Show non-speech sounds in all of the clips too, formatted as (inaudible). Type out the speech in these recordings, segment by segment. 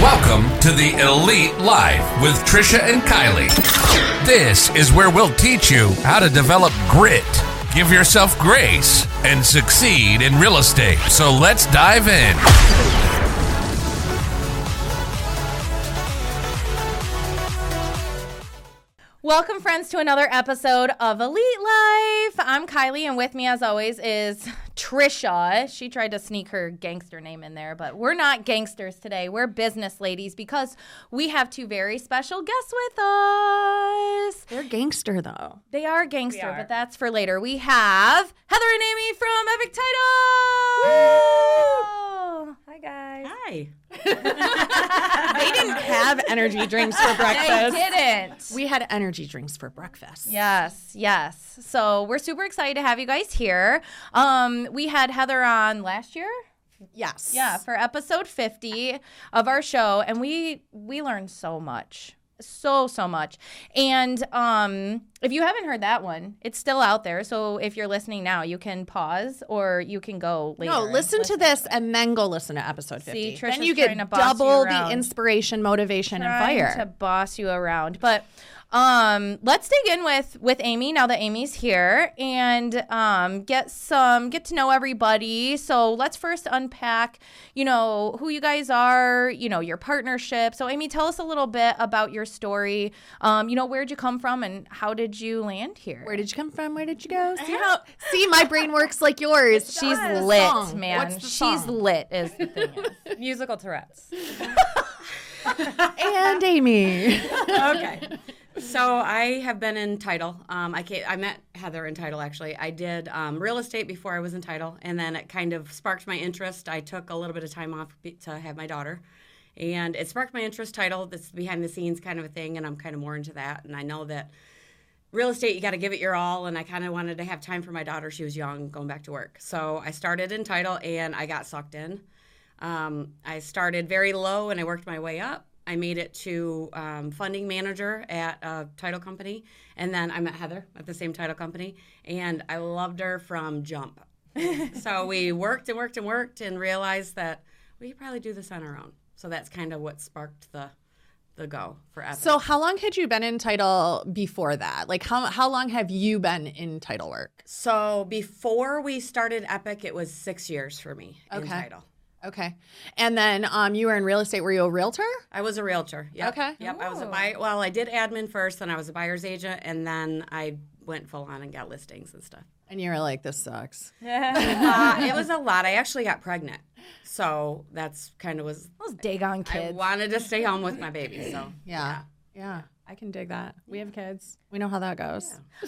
Welcome to the Elite Life with Trisha and Kylie. This is where we'll teach you how to develop grit, give yourself grace, and succeed in real estate. So let's dive in. Welcome, friends, to another episode of Elite Life. I'm Kylie, and with me, as always, is Trisha. She tried to sneak her gangster name in there, but we're not gangsters today. We're business ladies because we have two very special guests with us. They're gangster though. They are gangster, are. but that's for later. We have Heather and Amy from Epic Title. Hi guys. Hi. They didn't have energy drinks for breakfast. They didn't. We had energy drinks for breakfast. Yes, yes. So we're super excited to have you guys here. Um, we had Heather on last year. Yes. Yeah, for episode 50 of our show and we we learned so much. So so much. And um if you haven't heard that one, it's still out there. So if you're listening now, you can pause or you can go later. No, and listen to this and then go listen to episode 50. See, then you to get boss you double around. the inspiration, motivation, and trying fire. to boss you around. But um, let's dig in with with Amy now that Amy's here and um, get some get to know everybody. So let's first unpack, you know, who you guys are, you know, your partnership. So Amy, tell us a little bit about your story. Um, you know, where'd you come from and how did you land here? Where did you come from? Where did you go? (laughs) See how? See, my brain works like yours. She's What's the lit, song? man. She's song? lit is the thing. is. (laughs) Musical Tourette's. (laughs) and Amy. Okay. So I have been in title. Um, I I met Heather in title actually. I did um, real estate before I was in title, and then it kind of sparked my interest. I took a little bit of time off to have my daughter, and it sparked my interest. Title, this behind the scenes kind of a thing, and I'm kind of more into that. And I know that real estate, you got to give it your all. And I kind of wanted to have time for my daughter. She was young, going back to work. So I started in title, and I got sucked in. Um, I started very low, and I worked my way up. I made it to um, funding manager at a title company, and then I met Heather at the same title company, and I loved her from jump. (laughs) so we worked and worked and worked, and realized that we could probably do this on our own. So that's kind of what sparked the the go for Epic. So, how long had you been in title before that? Like, how how long have you been in title work? So before we started Epic, it was six years for me in title. Okay, and then um, you were in real estate. Were you a realtor? I was a realtor. Yep. Okay. Yep. I was a buyer. Well, I did admin first, then I was a buyer's agent, and then I went full on and got listings and stuff. And you were like, "This sucks." (laughs) Uh, it was a lot. I actually got pregnant, so that's kind of was. Those Dagon I kids. wanted to stay home with my baby, so Yeah. Yeah. I can dig that. We have kids. We know how that goes.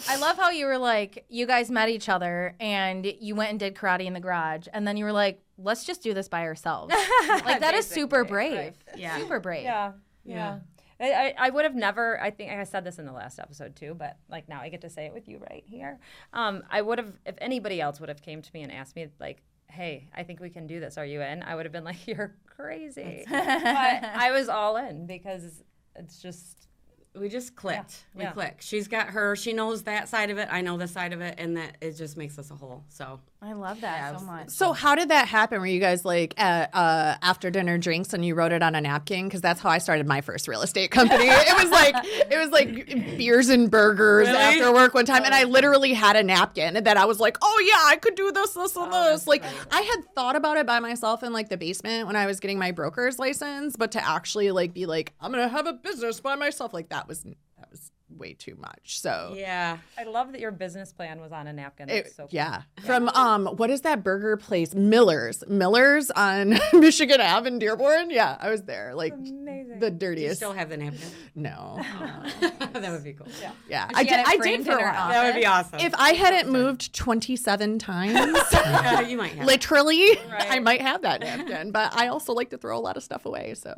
I love how you were like, you guys met each other and you went and did karate in the garage, and then you were like, let's just do this by ourselves. (laughs) like that is super brave. Yeah. super brave. Yeah. Yeah. I, I, I would have never, I think I said this in the last episode too, but like now I get to say it with you right here. Um, I would have, if anybody else would have came to me and asked me like, hey, I think we can do this. Are you in? I would have been like, (laughs) you're crazy. but (laughs) I was all in because it's just, we just clicked. We Yeah. clicked. She's got her. She knows that side of it. I know this side of it, and that it just makes us a whole. So I love that so much. So how did that happen? Were you guys like at uh, after dinner drinks and you wrote it on a napkin? Because that's how I started my first real estate company. (laughs) it was like it was like beers and burgers after work one time, and I literally had a napkin that I was like, oh yeah, I could do this, this, and this. Like I had thought about it by myself in like the basement when I was getting my broker's license, but to actually like be like, I'm gonna have a business by myself, like that was that was way too much. So yeah, I love that your business plan was on a napkin. it- That's so cool. yeah. From um, what is that burger place? Miller's. Miller's on (laughs) Michigan Ave in Dearborn. Yeah, I was there. Like amazing. the dirtiest. you still have the napkin. no. (laughs) that (laughs) would be cool. Yeah, Yeah, She I did. it I did framed for in a while. that would be awesome. If I hadn't moved 27 times, Uh, you might have. literally, Right. I might have that napkin. But I also like to throw a lot of stuff away. So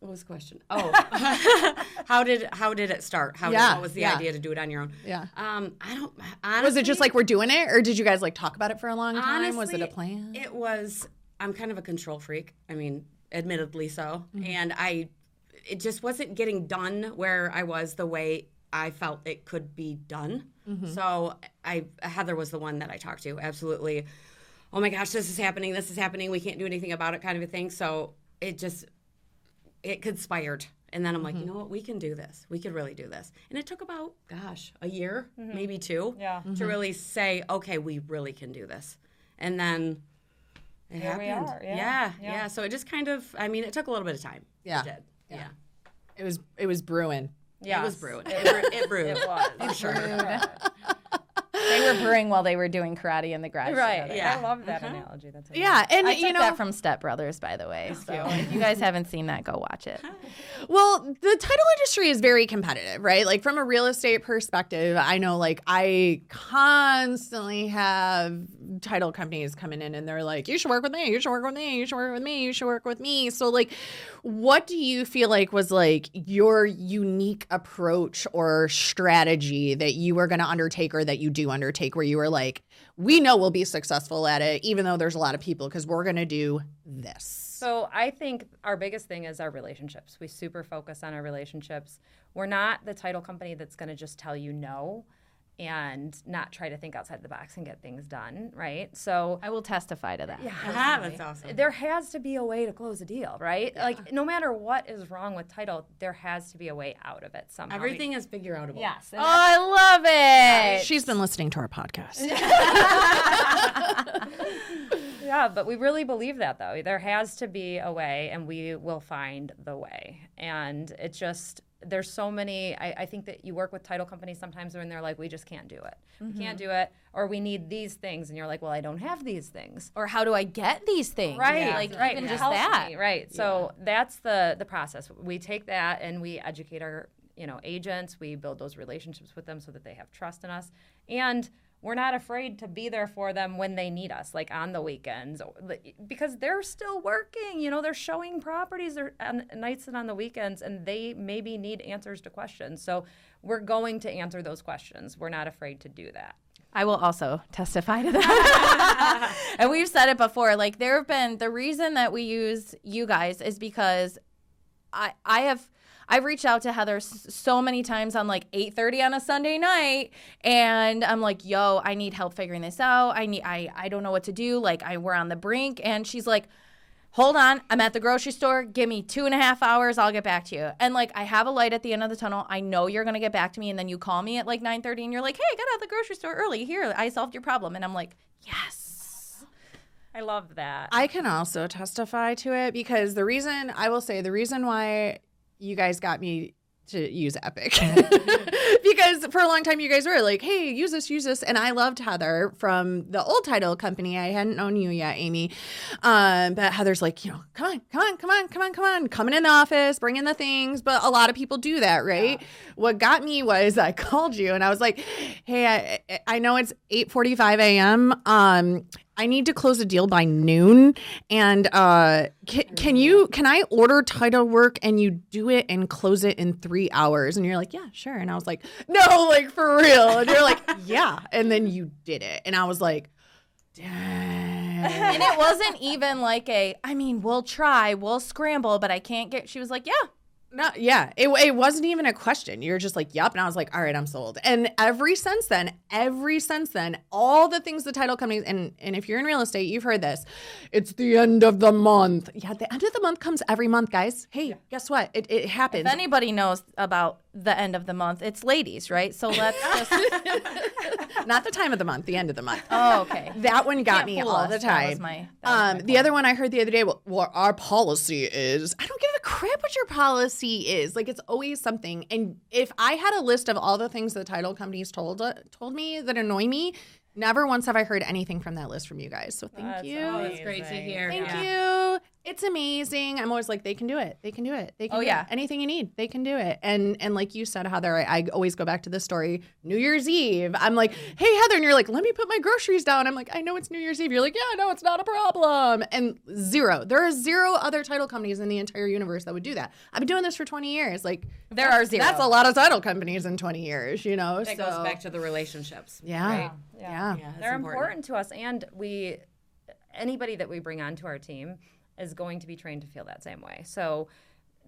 What was the question? (laughs) Oh, (laughs) how did how did it start? How Yeah, did, what was the yeah. idea to do it on your own? yeah. Um, I don't. Honestly, Was it just like we're doing it, or did you guys like talk about it for a long time? was it a plan? It was. I'm kind of a control freak. I mean, admittedly so, Mm-hmm. and I, it just wasn't getting done where I was the way I felt it could be done. Mm-hmm. So I Heather was the one that I talked to. Absolutely. Oh my gosh, this is happening. This is happening. We can't do anything about it, kind of a thing. So it just it conspired. And then I'm like, you mm-hmm. know what? We can do this. We could really do this. And it took about, gosh, a year, mm-hmm. maybe two, Yeah. to mm-hmm. really say, okay, we really can do this. And then it Here we happened. are, yeah. Yeah, Yeah. yeah, So it just kind of, I mean, it took a little bit of time. Yeah. It did. Yeah. It was it was brewing. Yes. It was brewing. It, it (laughs) brewed. It was. I'm sure. They were brewing while they were doing karate in the garage. Right. together. Yeah. I love that uh-huh. analogy. That's a Yeah, and I took you know, that from Step Brothers, by the way. So if you guys haven't seen that, go watch it. Well, the title industry is very competitive, right? Like from a real estate perspective, I know like I constantly have title companies coming in and they're like, you should work with me, you should work with me, you should work with me, you should work with me. So like what do you feel like was like your unique approach or strategy that you were going to undertake or that you do undertake where you were like, we know we'll be successful at it even though there's a lot of people because we're going to do this. So I think our biggest thing is our relationships. We super focus on our relationships. We're not the title company that's going to just tell you no and not try to think outside the box and get things done, right? So I will testify to that. Ah, that's awesome. there has to be a way to close a deal, right? Like no matter what is wrong with title, there has to be a way out out of it somehow. Everything is figure outable. Yes. Oh, I love it. She's been listening to our podcast. (laughs) (laughs) Yeah, but we really believe that though. There has to be a way, and we will find the way. And it just, there's so many. I, I think that you work with title companies sometimes when they're like, we just can't do it. We mm-hmm. can't do it, or we need these things. And you're like, well, I don't have these things. or how do I get these things? Right, Like right. even It just helps that. me, right. So that's the the process. We take that and we educate our you know agents. We build those relationships with them so that they have trust in us, and we're not afraid to be there for them when they need us, like on the weekends, oh, because they're still working. You know, they're showing properties or on nights and on the weekends, and they maybe need answers to questions. So we're going to answer those questions. We're not afraid to do that. I will also testify to that. (laughs) and we've said it before. Like there have been the reason that we use you guys is because I I have I've reached out to Heather s- so many times on like 8:30 on a Sunday night and I'm like, "Yo, I need help figuring this out. I need I I don't know what to do. Like I we're on the brink." And she's like, hold on i'm at the grocery store give me two and a half hours i'll get back to you and like i have a light at the end of the tunnel i know you're gonna get back to me and then you call me at like 9.30 and you're like hey i got out of the grocery store early here i solved your problem and i'm like yes I love that. I can also testify to it because the reason I will say the reason why you guys got me to use Epic (laughs) because for a long time you guys were like, "Hey, use this, use this," and I loved Heather from the old title company. I hadn't known you yet, Amy, um, but Heather's like, you know, come on, come on, come on, come on, come on, coming in the office, bringing the things. But a lot of people do that, right? What got me was I (laughs) called you and I was like, "Hey, I, I know it's 8:45 a.m. Um, I need to close a deal by noon. And uh, can, can you can I order title work and you do it and close it in three hours? And you're like, yeah, sure. And I was like, no, like for real. And you're like, yeah. And then you did it, and I was like, dang. (laughs) and it wasn't even like a i mean we'll try we'll scramble but i can't get she was like yeah No, yeah, it, it wasn't even a question. You're just like, yep. And I was like, all right, I'm sold. And every since then, every since then, all the things the title companies, and, and if you're in real estate, you've heard this, it's the end of the month. Yeah, the end of the month comes every month, guys. Hey, guess what? It, it happens. if anybody knows about the end of the month it's ladies right so let's (laughs) just (laughs) Not the time of the month, the end of the month. oh okay (laughs) That one got me all us. the That time. was my- that was um, my the other one I heard the other day, well, well, our policy is I don't give a crap what your policy is. Like it's always something. And if I had a list of all the things the title companies told uh, told me that annoy me, never once have I heard anything from that list from you guys. So thank That's you. always great to hear. Thank Yeah. you. It's amazing. I'm always like, they can do it. They can do it. They can Oh, do yeah. it. Anything you need, they can do it. And and like you said, Heather, I, I always go back to this story. New Year's Eve. I'm like, hey Heather, and you're like, let me put my groceries down. I'm like, I know it's New Year's Eve. You're like, yeah, no, it's not a problem. And zero. There are zero other title companies in the entire universe that would do that. I've been doing this for 20 years. Like There are zero. That's a lot of title companies in 20 years, you know. That so goes back to the relationships. yeah. Right? Yeah. Yeah, that's they're important. to us and we anybody that we bring onto our team is going to be trained to feel that same way so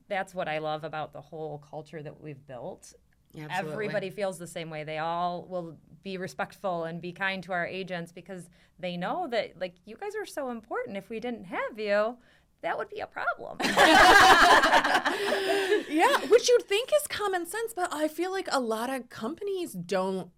that's what i love about the whole culture that we've built absolutely. everybody feels the same way they all will be respectful and be kind to our agents because they know that like you guys are so important if we didn't have you that would be a problem. (laughs) Yeah, which you'd think is common sense, but I feel like a lot of companies don't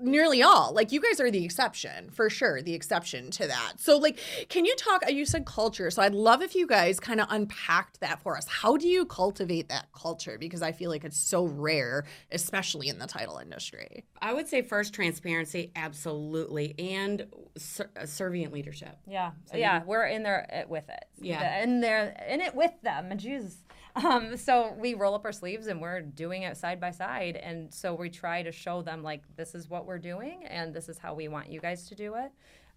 nearly all like you guys are the exception for sure the exception to that so like can you talk you said culture so i'd love if you guys kind of unpacked that for us how do you cultivate that culture because i feel like it's so rare especially in the title industry I would say first transparency, absolutely, and ser- uh, servient leadership. Yeah, yeah, we're in there uh, with it. Yeah. in there in it with them. And Jesus. Um, so we roll up our sleeves and we're doing it side by side, and so we try to show them like this is what we're doing and this is how we want you guys to do it.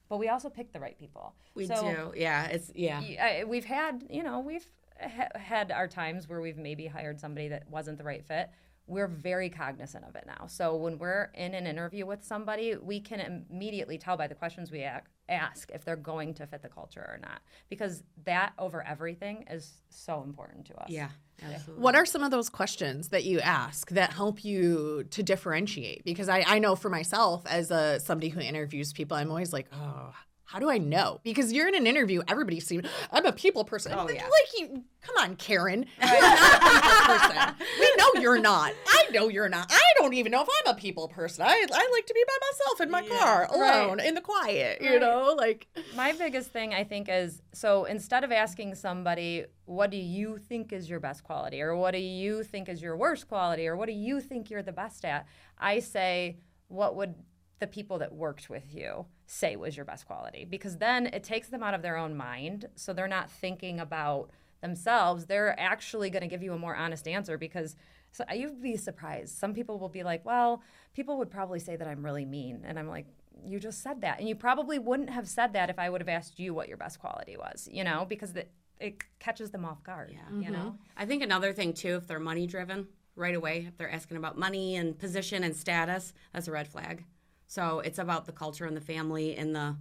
But we also pick the right people. We So, do, yeah. It's yeah. we've had you know we've ha- had our times where we've maybe hired somebody that wasn't the right fit we're very cognizant of it now so when we're in an interview with somebody we can immediately tell by the questions we ac- ask if they're going to fit the culture or not because that over everything is so important to us Yeah, absolutely. What are some of those questions that you ask that help you to differentiate? Because I, I know for myself, as a somebody who interviews people, I'm always like, oh, how do I know? Because you're in an interview, everybody seems I'm a people person. Oh, like, yeah. like you, come on, Karen, you're not a people (laughs) person. We know you're not. I know you're not. I don't even know if I'm a people person. I, I like to be by myself in my car, alone, in the quiet. You know, like my biggest thing I think is so instead of asking somebody, what do you think is your best quality, or what do you think is your worst quality, or what do you think you're the best at, I say, what would the people that worked with you say was your best quality? Because then it takes them out of their own mind. So they're not thinking about themselves. They're actually going to give you a more honest answer because so you'd be surprised. Some people will be like, well, people would probably say that I'm really mean. And I'm like, you just said that. And you probably wouldn't have said that if I would have asked you what your best quality was, you know, because it, it catches them off guard, you mm-hmm. know? I think another thing too, if they're money driven right away, if they're asking about money and position and status, that's a red flag. So it's about the culture and the family and the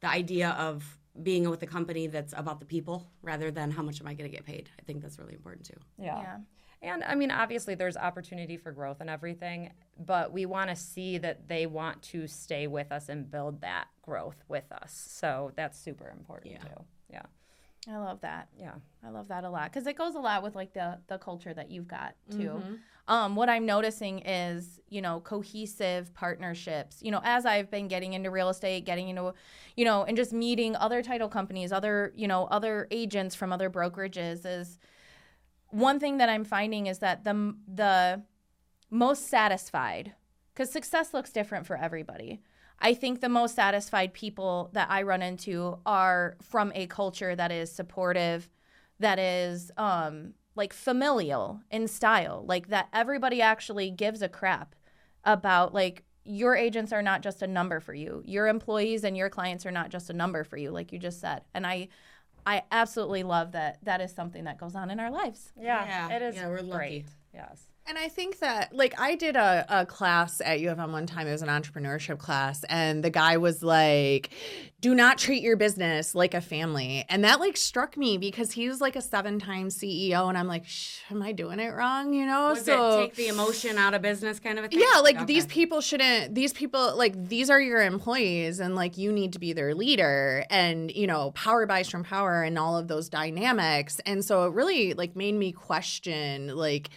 the idea of being with a company that's about the people rather than how much am I going to get paid. I think that's really important too. Yeah. Yeah. And I mean, obviously, there's opportunity for growth and everything, but we want to see that they want to stay with us and build that growth with us. So that's super important Yeah. too. Yeah. I love that. Yeah. I love that a lot because it goes a lot with like the the culture that you've got too. Mm-hmm. Um, what I'm noticing is you know cohesive partnerships. You know, as I've been getting into real estate, getting into, you know, and just meeting other title companies, other you know other agents from other brokerages is one thing that I'm finding is that the the most satisfied because success looks different for everybody. I think the most satisfied people that I run into are from a culture that is supportive, that is um, like familial in style, like that everybody actually gives a crap about like your agents are not just a number for you. Your employees and your clients are not just a number for you, like you just said. And I I absolutely love that that is something that goes on in our lives. Yeah. Yeah. It is Yeah, we're lucky. great. Yes. And I think that, like, I did a, a class at U of M one time. It was an entrepreneurship class. And the guy was like, do not treat your business like a family. And that, like, struck me because he was like a seven time CEO. And I'm like, Shh, am I doing it wrong? You know? Was it take the emotion out of business kind of a thing? Yeah, like Okay. these people shouldn't, these people, like, these are your employees and, like, you need to be their leader and, you know, power buys from power and all of those dynamics. And so it really, like, made me question, like,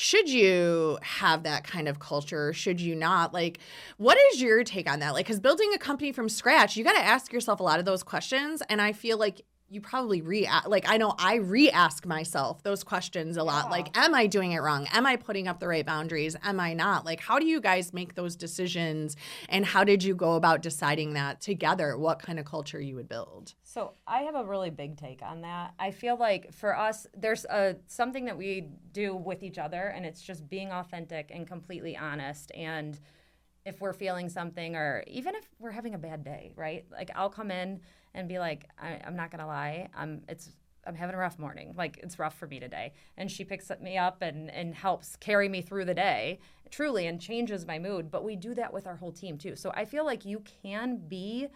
should you have that kind of culture? Should you not? Like, what is your take on that? Like, because building a company from scratch, you got to ask yourself a lot of those questions. And I feel like you probably re like I know I re-ask myself those questions a lot. Like, am I doing it wrong? Am I putting up the right boundaries? Am I not? Like, how do you guys make those decisions? And how did you go about deciding that together? What kind of culture you would build? So I have a really big take on that. I feel like for us, there's a something that we do with each other, and it's just being authentic and completely honest. And if we're feeling something, or even if we're having a bad day, right? Like I'll come in and be like, I, I'm not gonna lie, I'm it's I'm having a rough morning. Like it's rough for me today. And she picks me up and and helps carry me through the day, truly, and changes my mood. But we do that with our whole team too. So I feel like you can be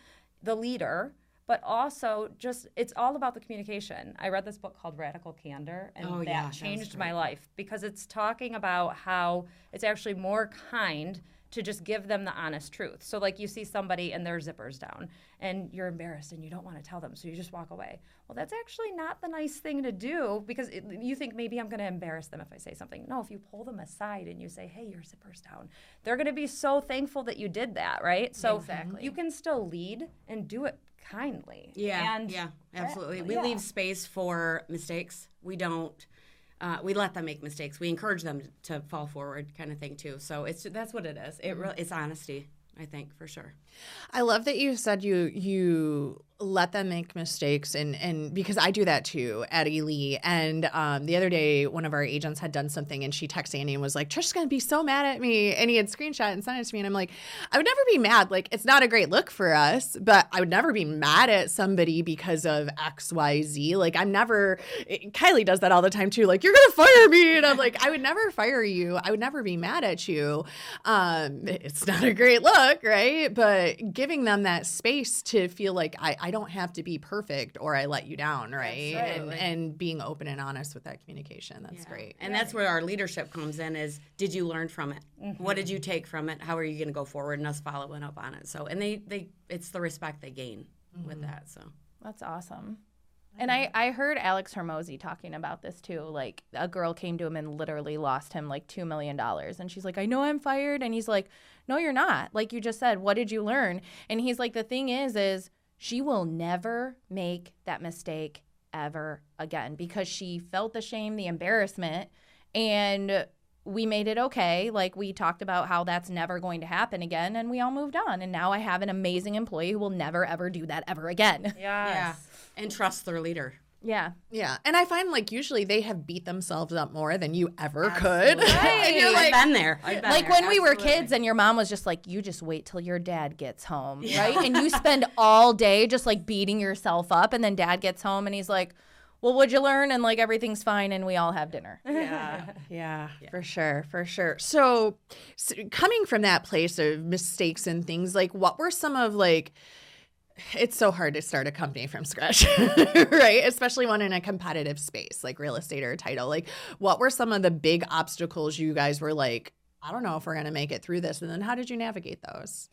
the leader but also just it's all about the communication. I read this book called Radical Candor, and Oh, that yeah, changed my life because it's talking about how it's actually more kind to just give them the honest truth. So, like, you see somebody and their zipper's down and you're embarrassed and you don't want to tell them, so you just walk away. Well, that's actually not the nice thing to do because it, you think maybe I'm going to embarrass them if I say something. No, if you pull them aside and you say, hey, your zipper's down, they're going to be so thankful that you did that, right? So, Exactly. you can still lead and do it kindly. Yeah, And yeah, absolutely. We yeah. leave space for mistakes. We don't. Uh, we let them make mistakes. We encourage them to fall forward, kind of thing too. So it's that's what it is. It really it's honesty. I think for sure. I love that you said you you let them make mistakes and and because I do that too at Elite. And um, the other day, one of our agents had done something, and she texted Andy and was like, "Trish's gonna be so mad at me," and he had screenshot and sent it to me, and I'm like, I would never be mad. Like it's not a great look for us, but I would never be mad at somebody because of X Y Z. Like I'm never. Kylie does that all the time too. Like you're gonna fire me, and I'm like, I would never fire you. I would never be mad at you. Um, it's not a great look, right? But giving them that space to feel like I, I don't have to be perfect or I let you down, right? And, and being open and honest with that communication. That's great. And that's where our leadership comes in. Is did you learn from it? Mm-hmm. What did you take from it? How are you going to go forward? And us following up on it. So and they they it's the respect they gain with mm-hmm. that. So That's awesome. And I, I heard Alex Hormozi talking about this too. Like a girl came to him and literally lost him like two million dollars. And she's like, I know I'm fired. And he's like, No, you're not. Like you just said, what did you learn? And he's like, The thing is, is she will never make that mistake ever again because she felt the shame, the embarrassment, and we made it okay. Like we talked about how that's never going to happen again, and we all moved on. And now I have an amazing employee who will never ever do that ever again. yeah, and trust their leader. Yeah. Yeah. And I find like usually they have beat themselves up more than you ever could. (laughs) and you're I've like, been there. I've been like there. when we were kids and your mom was just like you just wait till your dad gets home right and you spend (laughs) all day just like beating yourself up and then dad gets home and he's like well what'd you learn and like everything's fine and we all have dinner yeah, yeah, for sure, for sure. So, so, coming from that place of mistakes and things, like what were some of like it's so hard to start a company from scratch, (laughs) right? Especially one in a competitive space like real estate or title. Like, what were some of the big obstacles you guys were like, I don't know if we're going to make it through this? And then how did you navigate those?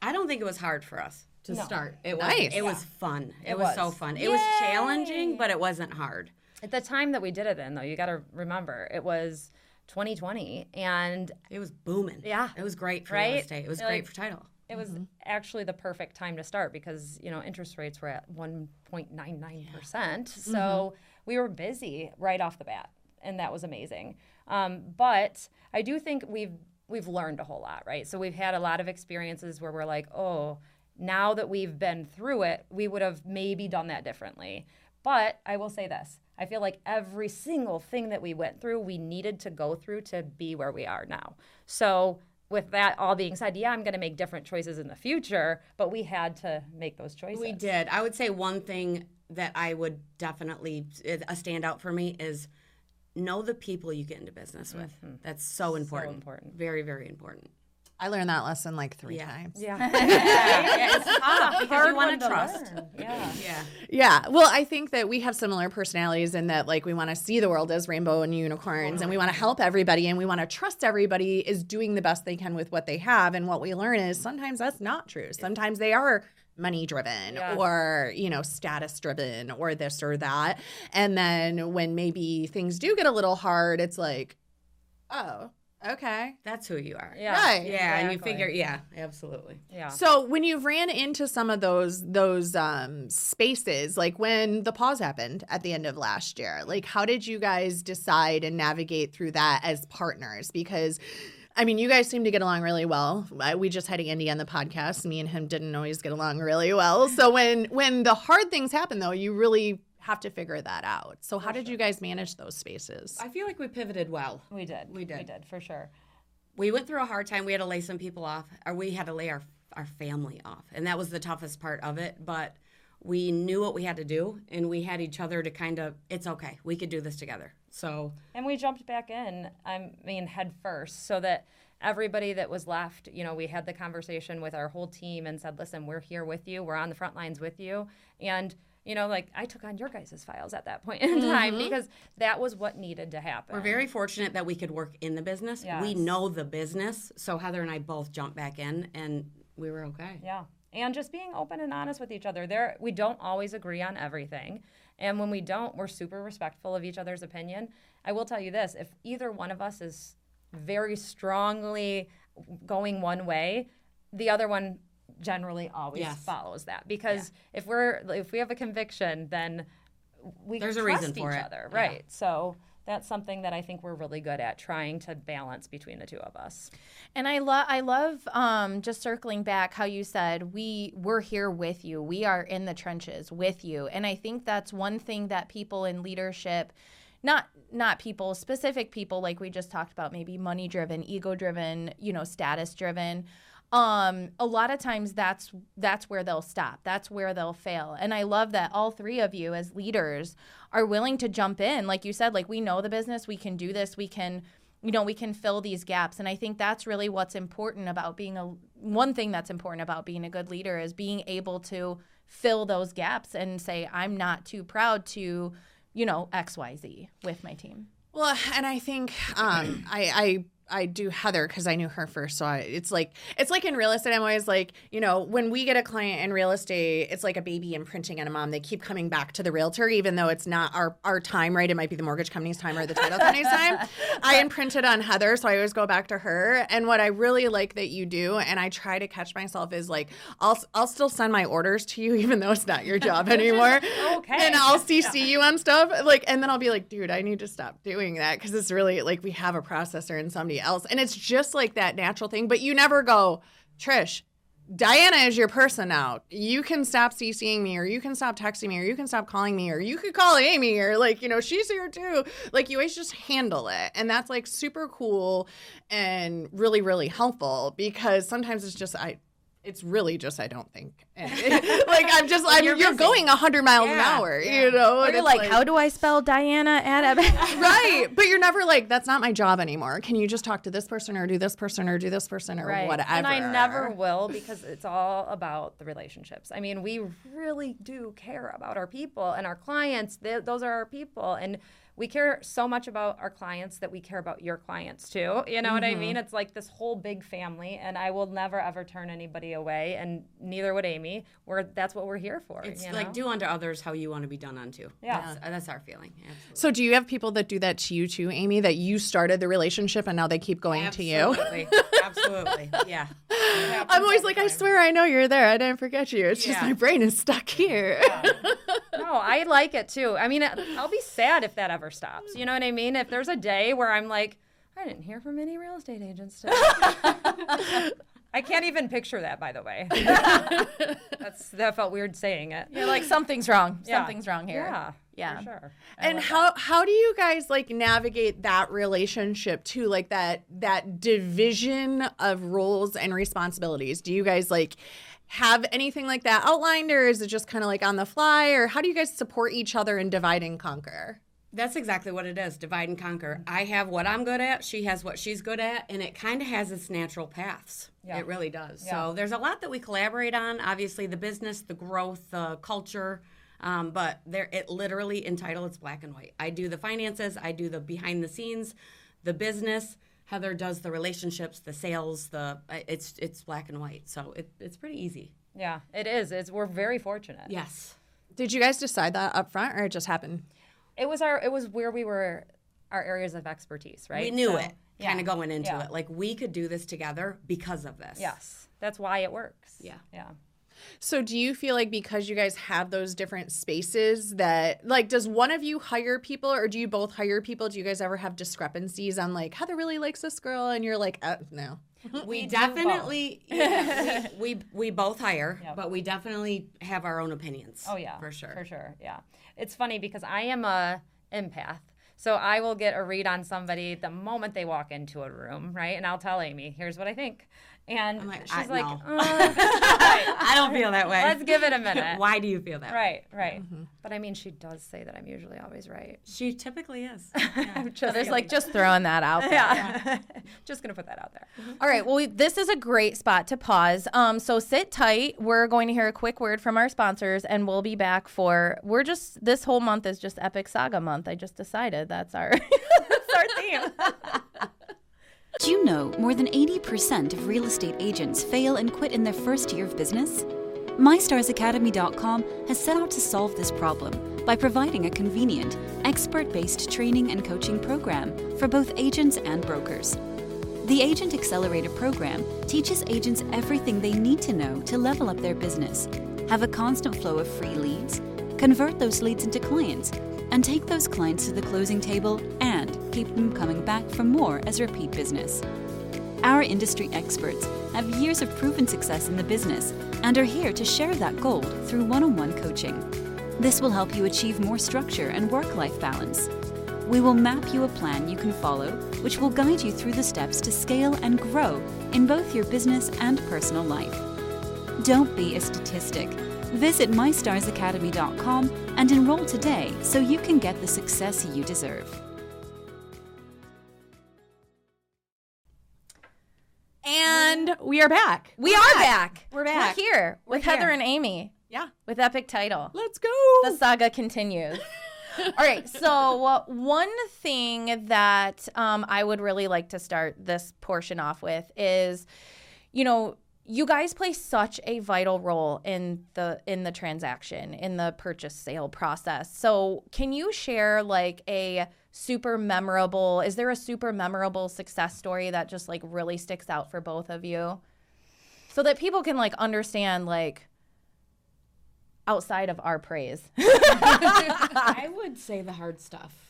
I don't think it was hard for us to start. It was Nice. it was fun. It, was. so fun. It was challenging, but it wasn't hard. At the time that we did it in, though, you got to remember it was 2020, and It was booming. Yeah. It was great for Right? real estate. It was Like- great for title. It was actually the perfect time to start because you know interest rates were at 1.99 percent. So we were busy right off the bat, and that was amazing. Um, but I do think we've we've learned a whole lot, right? So we've had a lot of experiences where we're like, oh, now that we've been through it, we would have maybe done that differently. But I will say this. I feel like every single thing that we went through, we needed to go through to be where we are now. So, with that all being said, yeah, I'm going to make different choices in the future, but we had to make those choices. We did. I would say one thing that I would definitely a standout for me is know the people you get into business with. Mm-hmm. That's so important. important. Very, very important. I learned that lesson like three times. Yeah. (laughs) yeah, it's tough because you want one to to trust. learn. Yeah. Yeah. Yeah. Well, I think that we have similar personalities in that, like, we want to see the world as rainbow and unicorns, and we want to help everybody, and we want to trust everybody is doing the best they can with what they have. And what we learn is sometimes that's not true. Sometimes they are money driven Yeah. or, you know, status driven or this or that. And then when maybe things do get a little hard, it's like, oh, okay. That's who you are. Yeah. Right. Yeah, and you figure, yeah, absolutely. Yeah. So when you've ran into some of those those um, spaces, like when the pause happened at the end of last year, like how did you guys decide and navigate through that as partners? Because I mean, you guys seem to get along really well. We just had Andy on the podcast. Me and him didn't always get along really well. So when when the hard things happen, though, you really have to figure that out. So how did you guys manage those spaces? I feel like we pivoted well. we did. We did. We did for sure. we went through a hard time. We had to lay some people off, or we had to lay our our family off, and that was the toughest part of it. But we knew what we had to do, and we had each other to kind of. It's okay. We could do this together. So And we jumped back in, I mean, head first, so that everybody that was left, you know, we had the conversation with our whole team and said, listen, we're here with you. We're on the front lines with you. And You know, like I took on your guys' files at that point in time Mm-hmm. because that was what needed to happen. We're very fortunate that we could work in the business. We know the business, so Heather and I both jumped back in, and we were okay. Yeah. And just being open and honest with each other. There we don't always agree on everything. And when we don't, we're super respectful of each other's opinion. I will tell you this, if either one of us is very strongly going one way, the other one generally always Yes. follows that. Because if we're if we have a conviction, then we There's a trust reason for each it. other. Yeah. Right. So that's something that I think we're really good at trying to balance between the two of us. And I love I love um just circling back how you said we we're here with you. We are in the trenches with you. And I think that's one thing that people in leadership not not people specific people like we just talked about maybe money driven, ego driven, you know, status driven. Um a lot of times that's that's where they'll stop. That's where they'll fail. And I love that all three of you as leaders are willing to jump in. Like you said, like we know the business, we can do this, we can you know we can fill these gaps and i think that's really what's important about being a one thing that's important about being a good leader is being able to fill those gaps and say i'm not too proud to you know xyz with my team Well, and I think um, I, I I do Heather because I knew her first. So I, it's like it's like in real estate. I'm always like, you know, when we get a client in real estate, it's like a baby imprinting on a mom. They keep coming back to the realtor, even though it's not our our time. Right? It might be the mortgage company's time or the title company's time. (laughs) I imprinted on Heather, so I always go back to her. And what I really like that you do, and I try to catch myself, is like I'll I'll still send my orders to you, (laughs) even though it's not your job (laughs) anymore. okay. And I'll CC you on stuff, like, and then I'll be like, dude, I need to stop doing that because it's really like we have a processor and somebody else, and it's just like that natural thing. But you never go, Trish. Diana is your person now. You can stop CCing me, or you can stop texting me, or you can stop calling me, or you could call Amy, or like, you know, she's here too. Like, you always just handle it. And that's like super cool and really, really helpful because sometimes it's just, I, it's really just, I don't think. (laughs) (laughs) Like, I'm just, I'm, you're, you're going 100 miles an hour, yeah. you know? or and you're it's like, how do i spell diana at (laughs) right. But you're never like, that's not my job anymore. Can you just talk to this person or do this person or do this person or whatever? And I never will because it's all about the relationships. I mean, we really do care about our people and our clients. They, those are our people. And we care so much about our clients that we care about your clients too. You know what I mean? It's like this whole big family, and I will never ever turn anybody away, and neither would Amy. We're that's what we're here for. It's you like know? do unto others how you want to be done unto. Yeah. That's, uh, that's our feeling. Absolutely. So do you have people that do that to you too, Amy? That you started the relationship and now they keep going to you? Absolutely. (laughs) Absolutely. Yeah. (laughs) I'm always like, I swear I know you're there. I didn't forget you. It's just my brain is stuck here. (laughs) No, I like it too. I mean, I'll be sad if that ever stops. You know what I mean? If there's a day where I'm like, I didn't hear from any real estate agents today. (laughs) I can't even picture that, by the way. (laughs) That's that felt weird saying it. you're like something's wrong Yeah. something's wrong here Yeah, yeah for sure. and how how do you guys like navigate that relationship too like that that division of roles and responsibilities do you guys like have anything like that outlined or is it just kind of like on the fly or how do you guys support each other and divide and conquer That's exactly what it is divide and conquer. I have what I'm good at, she has what she's good at, and it kind of has its natural paths. Yeah. It really does. Yeah. So there's a lot that we collaborate on obviously, the business, the growth, the culture. Um, but there, it literally in title, it's black and white. I do the finances, I do the behind the scenes, the business. Heather does the relationships, the sales, the it's it's black and white. So it, it's pretty easy. Yeah, it is. It's we're very fortunate. Yes. did you guys decide that up front or it just happened It was our. It was where we were. Our areas of expertise, right? We knew So, it yeah, kind of going into yeah. it. Like we could do this together because of this. Yes, that's why it works. Yeah. Yeah. So do you feel like because you guys have those different spaces that like does one of you hire people or do you both hire people? Do you guys ever have discrepancies on like Heather really likes this girl and you're like uh, no. We, do definitely yeah, we, (laughs) we we both hire, Yep. but we definitely have our own opinions. Oh yeah, for sure. for sure. Yeah, it's funny because I am a empath, so I will get a read on somebody the moment they walk into a room, right? And I'll tell Amy, "Here's what I think," And I'm like, she's I- like, no. "Uh, right, (laughs) I don't feel that way. let's give it a minute. (laughs) Why do you feel that? way? Right, right. But I mean, she does say that I'm usually always right. She typically is. (laughs) I'm So there's like just throwing that out there. yeah. just gonna put that out there. All right. Well, we, this is a great spot to pause. Um, so sit tight. We're going to hear a quick word from our sponsors, and we'll be back for. We're just this whole month is just Epic Saga month. I just decided that's our that's our theme. Do you know more than 80% of real estate agents fail and quit in their first year of business? MyStarsAcademy.com has set out to solve this problem by providing a convenient, expert based training and coaching program for both agents and brokers. The Agent Accelerator program teaches agents everything they need to know to level up their business, have a constant flow of free leads, convert those leads into clients, and take those clients to the closing table and keep them coming back for more as repeat business. Our industry experts have years of proven success in the business and are here to share that gold through one on one coaching. This will help you achieve more structure and work life balance. We will map you a plan you can follow, which will guide you through the steps to scale and grow in both your business and personal life. Don't be a statistic. Visit mystarsacademy.com and enroll today so you can get the success you deserve. And we are back. We are back. We're back. We're here with We're Heather here. and Amy Yeah. with Epic Title. Let's go. the saga continues. (laughs) All right. So, uh, one thing that um, I would really like to start this portion off with is, you know, you guys play such a vital role in the in the transaction in the purchase sale process. So, can you share like a super memorable? Is there a super memorable success story that just like really sticks out for both of you, so that people can like understand like outside of our praise. (laughs) I would say the hard stuff.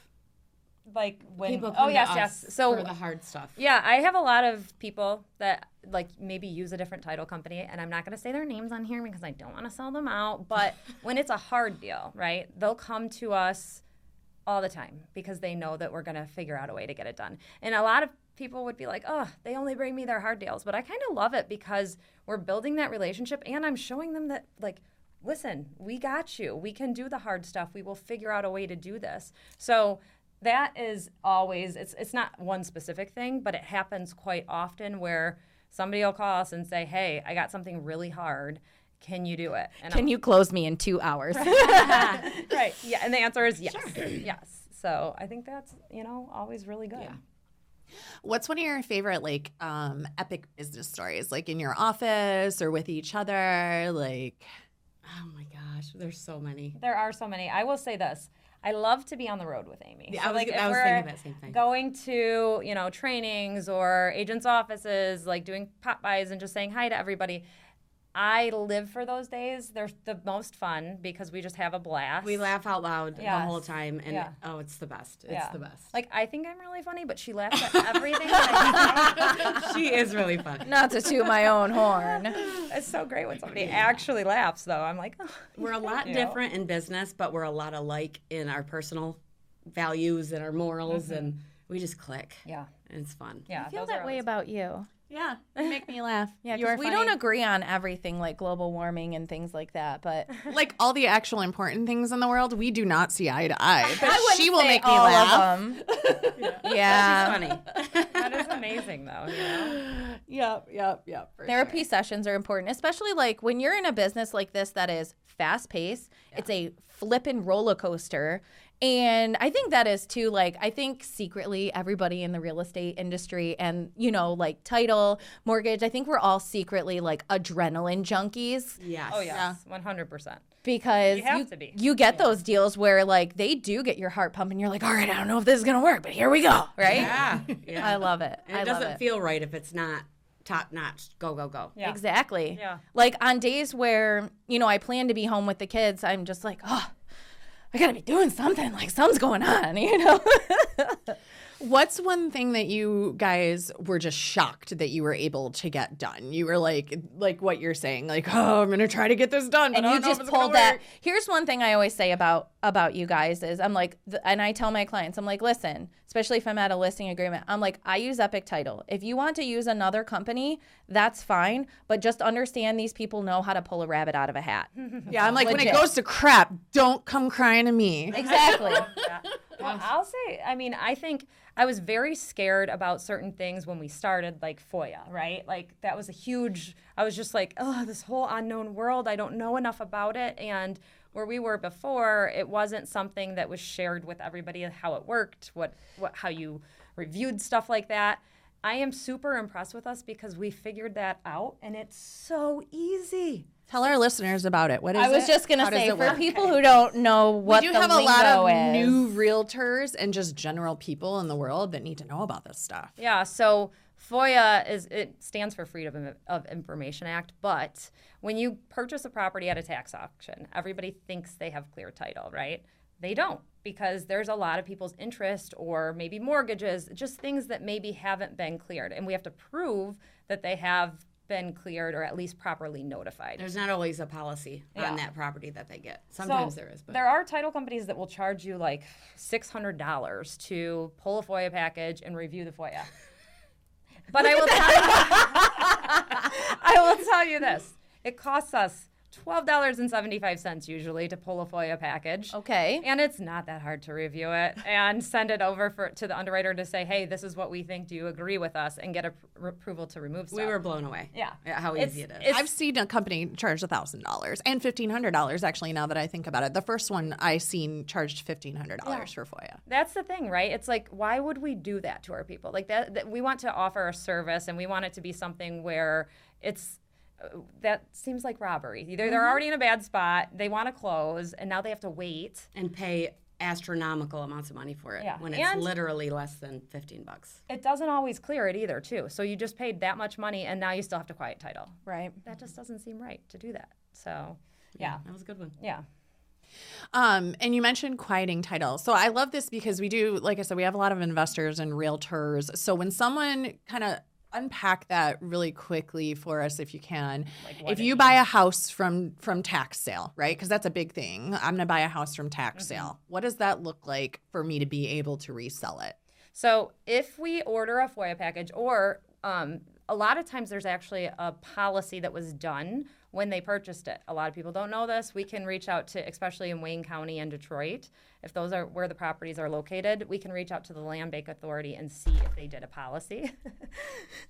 Like when People oh, come oh yes, to us yes. So for the hard stuff. Yeah, I have a lot of people that like maybe use a different title company, and I'm not going to say their names on here because I don't want to sell them out. But (laughs) when it's a hard deal, right, they'll come to us all the time because they know that we're going to figure out a way to get it done. And a lot of people would be like, oh, they only bring me their hard deals. But I kind of love it because we're building that relationship and I'm showing them that, like, listen, we got you. We can do the hard stuff. We will figure out a way to do this. So that is always it's it's not one specific thing, but it happens quite often where somebody will call us and say, "Hey, I got something really hard. Can you do it?" And Can you close me in two hours? (laughs) Right? Yeah, and the answer is yes. (clears throat) Yes. So I think that's you know always really good. What's one of your favorite like um epic business stories? Like in your office or with each other? Like Oh my gosh, there's so many. There are so many. I will say this. I love to be on the road with Amy. Yeah, So, I was- like, I was thinking that same thing. Going to, you know, trainings or agents' offices, like doing pop bys and just saying hi to everybody. I live for those days. They're the most fun because we just have a blast. We laugh out loud the whole time, and Yeah. oh, it's the best. It's Yeah. the best. Like I think I'm really funny, but she laughs at (laughs) everything. that I say. (laughs) she is really fun. Not to toot my own horn. (laughs) it's so great when somebody actually laughs, though. I'm like, oh. We're a lot You different in business, but we're a lot alike in our personal values and our morals, mm-hmm. and we just click. yeah, And it's fun. yeah. I feel that way about you. Yeah, you make me laugh. Yeah, you 'cause are we don't agree on everything like global warming and things like that, but (laughs) like all the actual important things in the world, we do not see eye to eye. But (laughs) I she will say make me all laugh. Of them. (laughs) yeah. Funny. That is amazing, though. You know? Yep, yep, yep. for Therapy sessions are important, especially like when you're in a business like this that is fast paced. It's a flippin' roller coaster. And I think that is too, like, I think secretly everybody in the real estate industry and, you know, like title, mortgage, I think we're all secretly like adrenaline junkies Yes. Oh yes, one hundred percent. because You have to be. you get those deals where like they do get your heart pumping. You're like, all right, I don't know if this is going to work, but here we go. (laughs) Right. Yeah. yeah. I love it. and I it love doesn't it. feel right if it's not top notch. Go, go, go. Yeah. Exactly. Yeah. Like on days where, you know, I plan to be home with the kids, I'm just like, oh, I gotta be doing something. Like something's going on, (laughs) you know? What's one thing that you guys were just shocked that you were able to get done? You were like, like what you're saying, like, oh, I'm gonna try to get this done, but and I you don't know just it's gonna pulled that. work. Here's one thing I always say about about you guys is I'm like, th- and I tell my clients, I'm like, listen, especially if I'm at a listing agreement, I'm like, I use Epic Title. If you want to use another company, that's fine, but just understand these people know how to pull a rabbit out of a hat. (laughs) Yeah, I'm like, when it goes to crap, don't come crying to me. exactly. (laughs) Yeah. Well, I'll say, I mean, I think I was very scared about certain things when we started, like FOIA, right? Like that was a huge, I was just like, oh, this whole unknown world, I don't know enough about it. And where we were before, it wasn't something that was shared with everybody how it worked, what, what how you reviewed stuff like that. I am super impressed with us because we figured that out and it's so easy. Tell our listeners about it. What is it? I was it? just gonna How say it for work? people who don't know what we do the have a lot of is. new realtors and just general people in the world that need to know about this stuff. Yeah, so FOIA is it stands for Freedom of Information Act, but when you purchase a property at a tax auction, everybody thinks they have clear title, right? They don't because there's a lot of people's interest or maybe mortgages, just things that maybe haven't been cleared and we have to prove that they have been cleared or at least properly notified. There's not always a policy Yeah. on that property that they get. Sometimes So, there is, but there are title companies that will charge you like six hundred dollars to pull a FOIA package and review the FOIA. (laughs) But I will tell you, (laughs) I will tell you this: it costs us twelve dollars and seventy five cents usually to pull a FOIA package. Okay. And it's not that hard to review it (laughs) and send it over for to the underwriter to say, "Hey, this is what we think. Do you agree with us?" and get a pr- approval to remove stuff. we were blown away. Yeah. at how easy it is. it's- I've seen a company charge thousand dollars and fifteen hundred dollars. Actually, now that I think about it, the first one I seen charged fifteen hundred dollars for FOIA. That's the thing, right? It's like, why would we do that to our people? Like that, that we want to offer a service, and we want it to be something where it's that seems like robbery. Either they're already in a bad spot, they want to close, and now they have to wait. and pay astronomical amounts of money for it Yeah. when it's And- literally less than 15 bucks. It doesn't always clear it either, too. So you just paid that much money, and now you still have to quiet title. Right. That just doesn't seem right to do that. So, yeah, That was a good one. yeah. Um, and you mentioned quieting title. So I love this because we do, like I said, we have a lot of investors and realtors. So when someone kind of unpack that really quickly for us if you can. if you buy a house from from tax sale, right? Because that's a big thing. I'm going to buy a house from tax sale. What does that look like for me to be able to resell it? So if we order a FOIA package, or um, a lot of times there's actually a policy that was done when they purchased it. A lot of people don't know this. We can reach out to, especially in Wayne County and Detroit, if those are where the properties are located, we can reach out to the Land Bank Authority and see if they did a policy.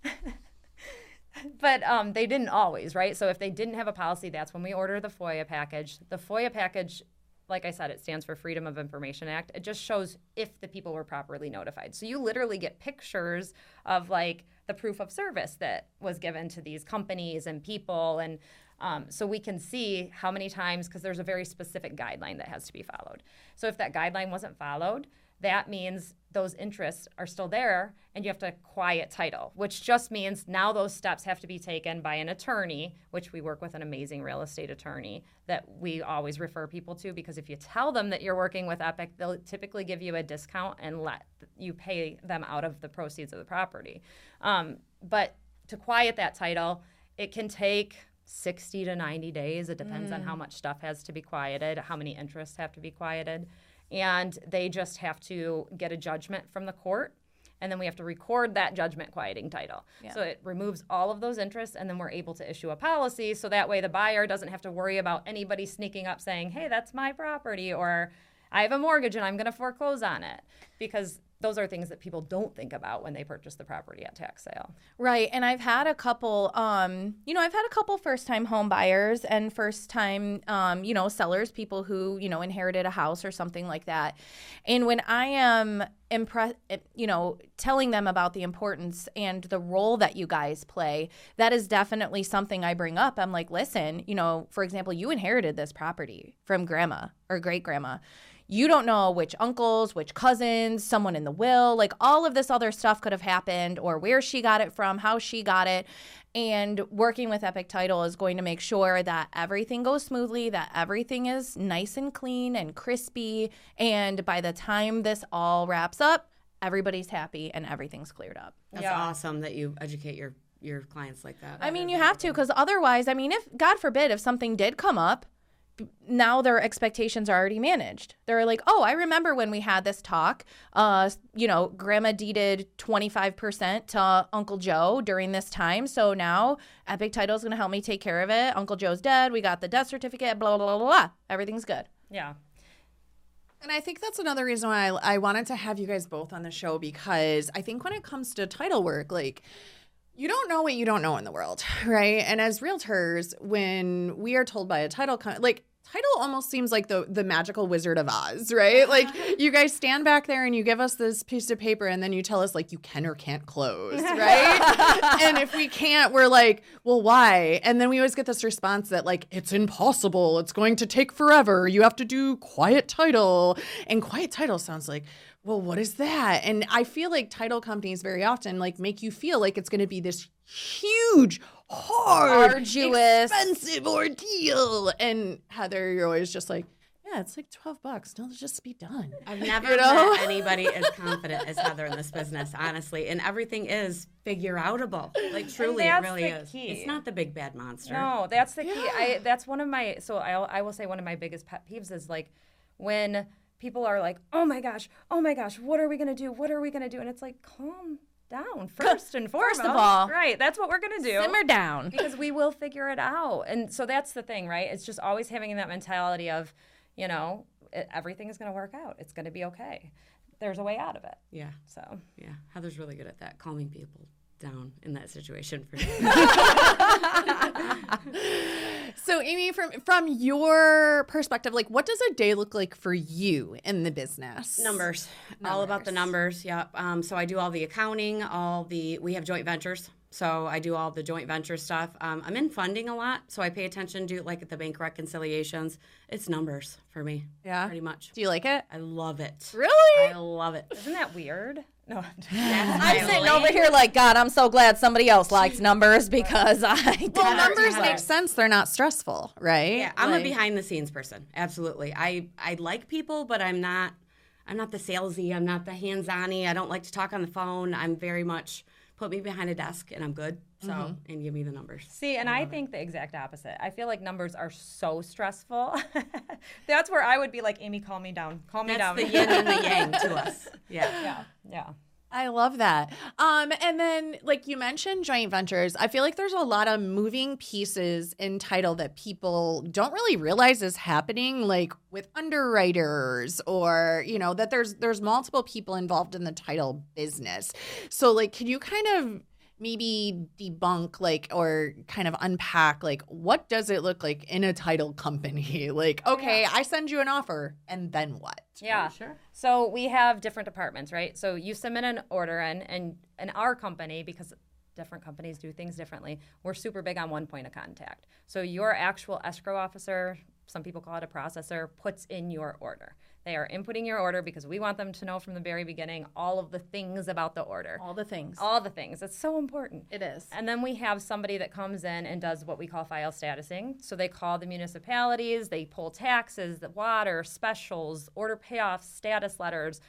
(laughs) but um, they didn't always, right? So if they didn't have a policy, that's when we order the FOIA package. The FOIA package, like I said, it stands for Freedom of Information Act. It just shows if the people were properly notified. So you literally get pictures of like the proof of service that was given to these companies and people, and um, so we can see how many times because there's a very specific guideline that has to be followed. So if that guideline wasn't followed, that means those interests are still there and you have to quiet title, which just means now those steps have to be taken by an attorney, which we work with an amazing real estate attorney that we always refer people to because if you tell them that you're working with Epic, they'll typically give you a discount and let you pay them out of the proceeds of the property. Um, but to quiet that title, it can take 60 to 90 days. It depends on how mm. much stuff has to be quieted, how many interests have to be quieted. And they just have to get a judgment from the court. And then we have to record that judgment quieting title. So it removes all of those interests, and then we're able to issue a policy so that way the buyer doesn't have to worry about anybody sneaking up saying, hey, that's my property, or I have a mortgage and I'm going to foreclose on it. Because those are things that people don't think about when they purchase the property at tax sale. Right. And I've had a couple, um, you know, I've had a couple first time home buyers and first time, um, you know, sellers, people who, you know, inherited a house or something like that. And when I am impressed, you know, telling them about the importance and the role that you guys play, that is definitely something I bring up. I'm like, listen, you know, for example, you inherited this property from grandma or great grandma you don't know which uncles, which cousins, someone in the will, like all of this other stuff could have happened or where she got it from, how she got it. And working with Epic Title is going to make sure that everything goes smoothly, that everything is nice and clean and crispy. And by the time this all wraps up, everybody's happy and everything's cleared up. That's Yeah. awesome that you educate your your clients like that. I mean, you have to because otherwise, I mean, if God forbid, if something did come up, b- now their expectations are already managed. They're like, oh, I remember when we had this talk. Uh, you know, Grandma deeded twenty five percent to Uncle Joe during this time, so now Epic Title is going to help me take care of it. Uncle Joe's dead. We got the death certificate. Blah blah blah blah. blah. Everything's good. Yeah. And I think that's another reason why I, I wanted to have you guys both on the show because I think when it comes to title work, like, you don't know what you don't know in the world, (laughs) right? And as realtors, when we are told by a title, co- like, title almost seems like the the magical wizard of Oz, right? (laughs) Like, you guys stand back there and you give us this piece of paper, and then you tell us like you can or can't close, (laughs) right? and if we can't, we're like, well, why? And then we always get this response that like it's impossible, it's going to take forever. You have to do quiet title, and quiet title sounds like well, what is that? And I feel like title companies very often like make you feel like it's going to be this huge, hard, Arduous. expensive ordeal. And Heather, you're always just like, yeah, it's like 12 bucks. No, let's just be done. I've never You know? met (laughs) anybody as confident as Heather in this business, honestly. And everything is figure outable. Like truly, it that's really the is. key. It's not the big bad monster. No, that's the key. I that's one of my so I I will say one of my biggest pet peeves is like when people are like, "Oh my gosh, oh my gosh, what are we gonna do? What are we gonna do?" And it's like, calm down first and foremost. First of all, right? That's what we're gonna do. Simmer down. because we will figure it out. And so that's the thing, right? It's just always having that mentality of, you know, everything is going to work out. It's going to be okay. There's a way out of it. Yeah, So yeah. Heather's really good at that, calming people down in that situation for you. (laughs) So, Amy, from from your perspective, like, what does a day look like for you in the business? numbers. All about the numbers. Yep. Um, so I do all the accounting, all the we have joint ventures. So I do all the joint venture stuff. Um, I'm in funding a lot, so I pay attention to like at the bank reconciliations. It's numbers for me. Yeah. Pretty much. Do you like it? I love it. Really? I love it. isn't that weird? No. (laughs) I'm sitting over here like, God, I'm so glad somebody else likes numbers (laughs) because I Well, numbers make sense. They're not stressful, right? Yeah, I'm Like- a behind the scenes person. Absolutely. I I like people, but I'm not I'm not the salesy. I'm not the hands-on-y. I don't like to talk on the phone. I'm very much put me behind a desk and I'm good. So mm-hmm. and give me the numbers. See, and I think the exact opposite. I feel like numbers are so stressful. (laughs) That's where I would be like, Amy, calm me down. Calm me down. That's the yin and the yang to (laughs) us. Yeah. yeah. Yeah. I love that. Um, and then, like you mentioned, joint ventures. I feel like there's a lot of moving pieces in title that people don't really realize is happening, like with underwriters, or you know that there's there's multiple people involved in the title business. So, like, can you kind of maybe debunk, like, or kind of unpack, like, what does it look like in a title company? (laughs) Like, okay, I send you an offer, and then what? Yeah. sure. So we have different departments, right? So you submit an order in, and in our company, because different companies do things differently, we're super big on one point of contact. So your actual escrow officer, some people call it a processor, puts in your order. They are inputting your order because we want them to know from the very beginning all of the things about the order. all the things. All the things. It's so important. It is. And then we have somebody that comes in and does what we call file statusing. So they call the municipalities, they pull taxes, the water, specials, order payoffs, status letters,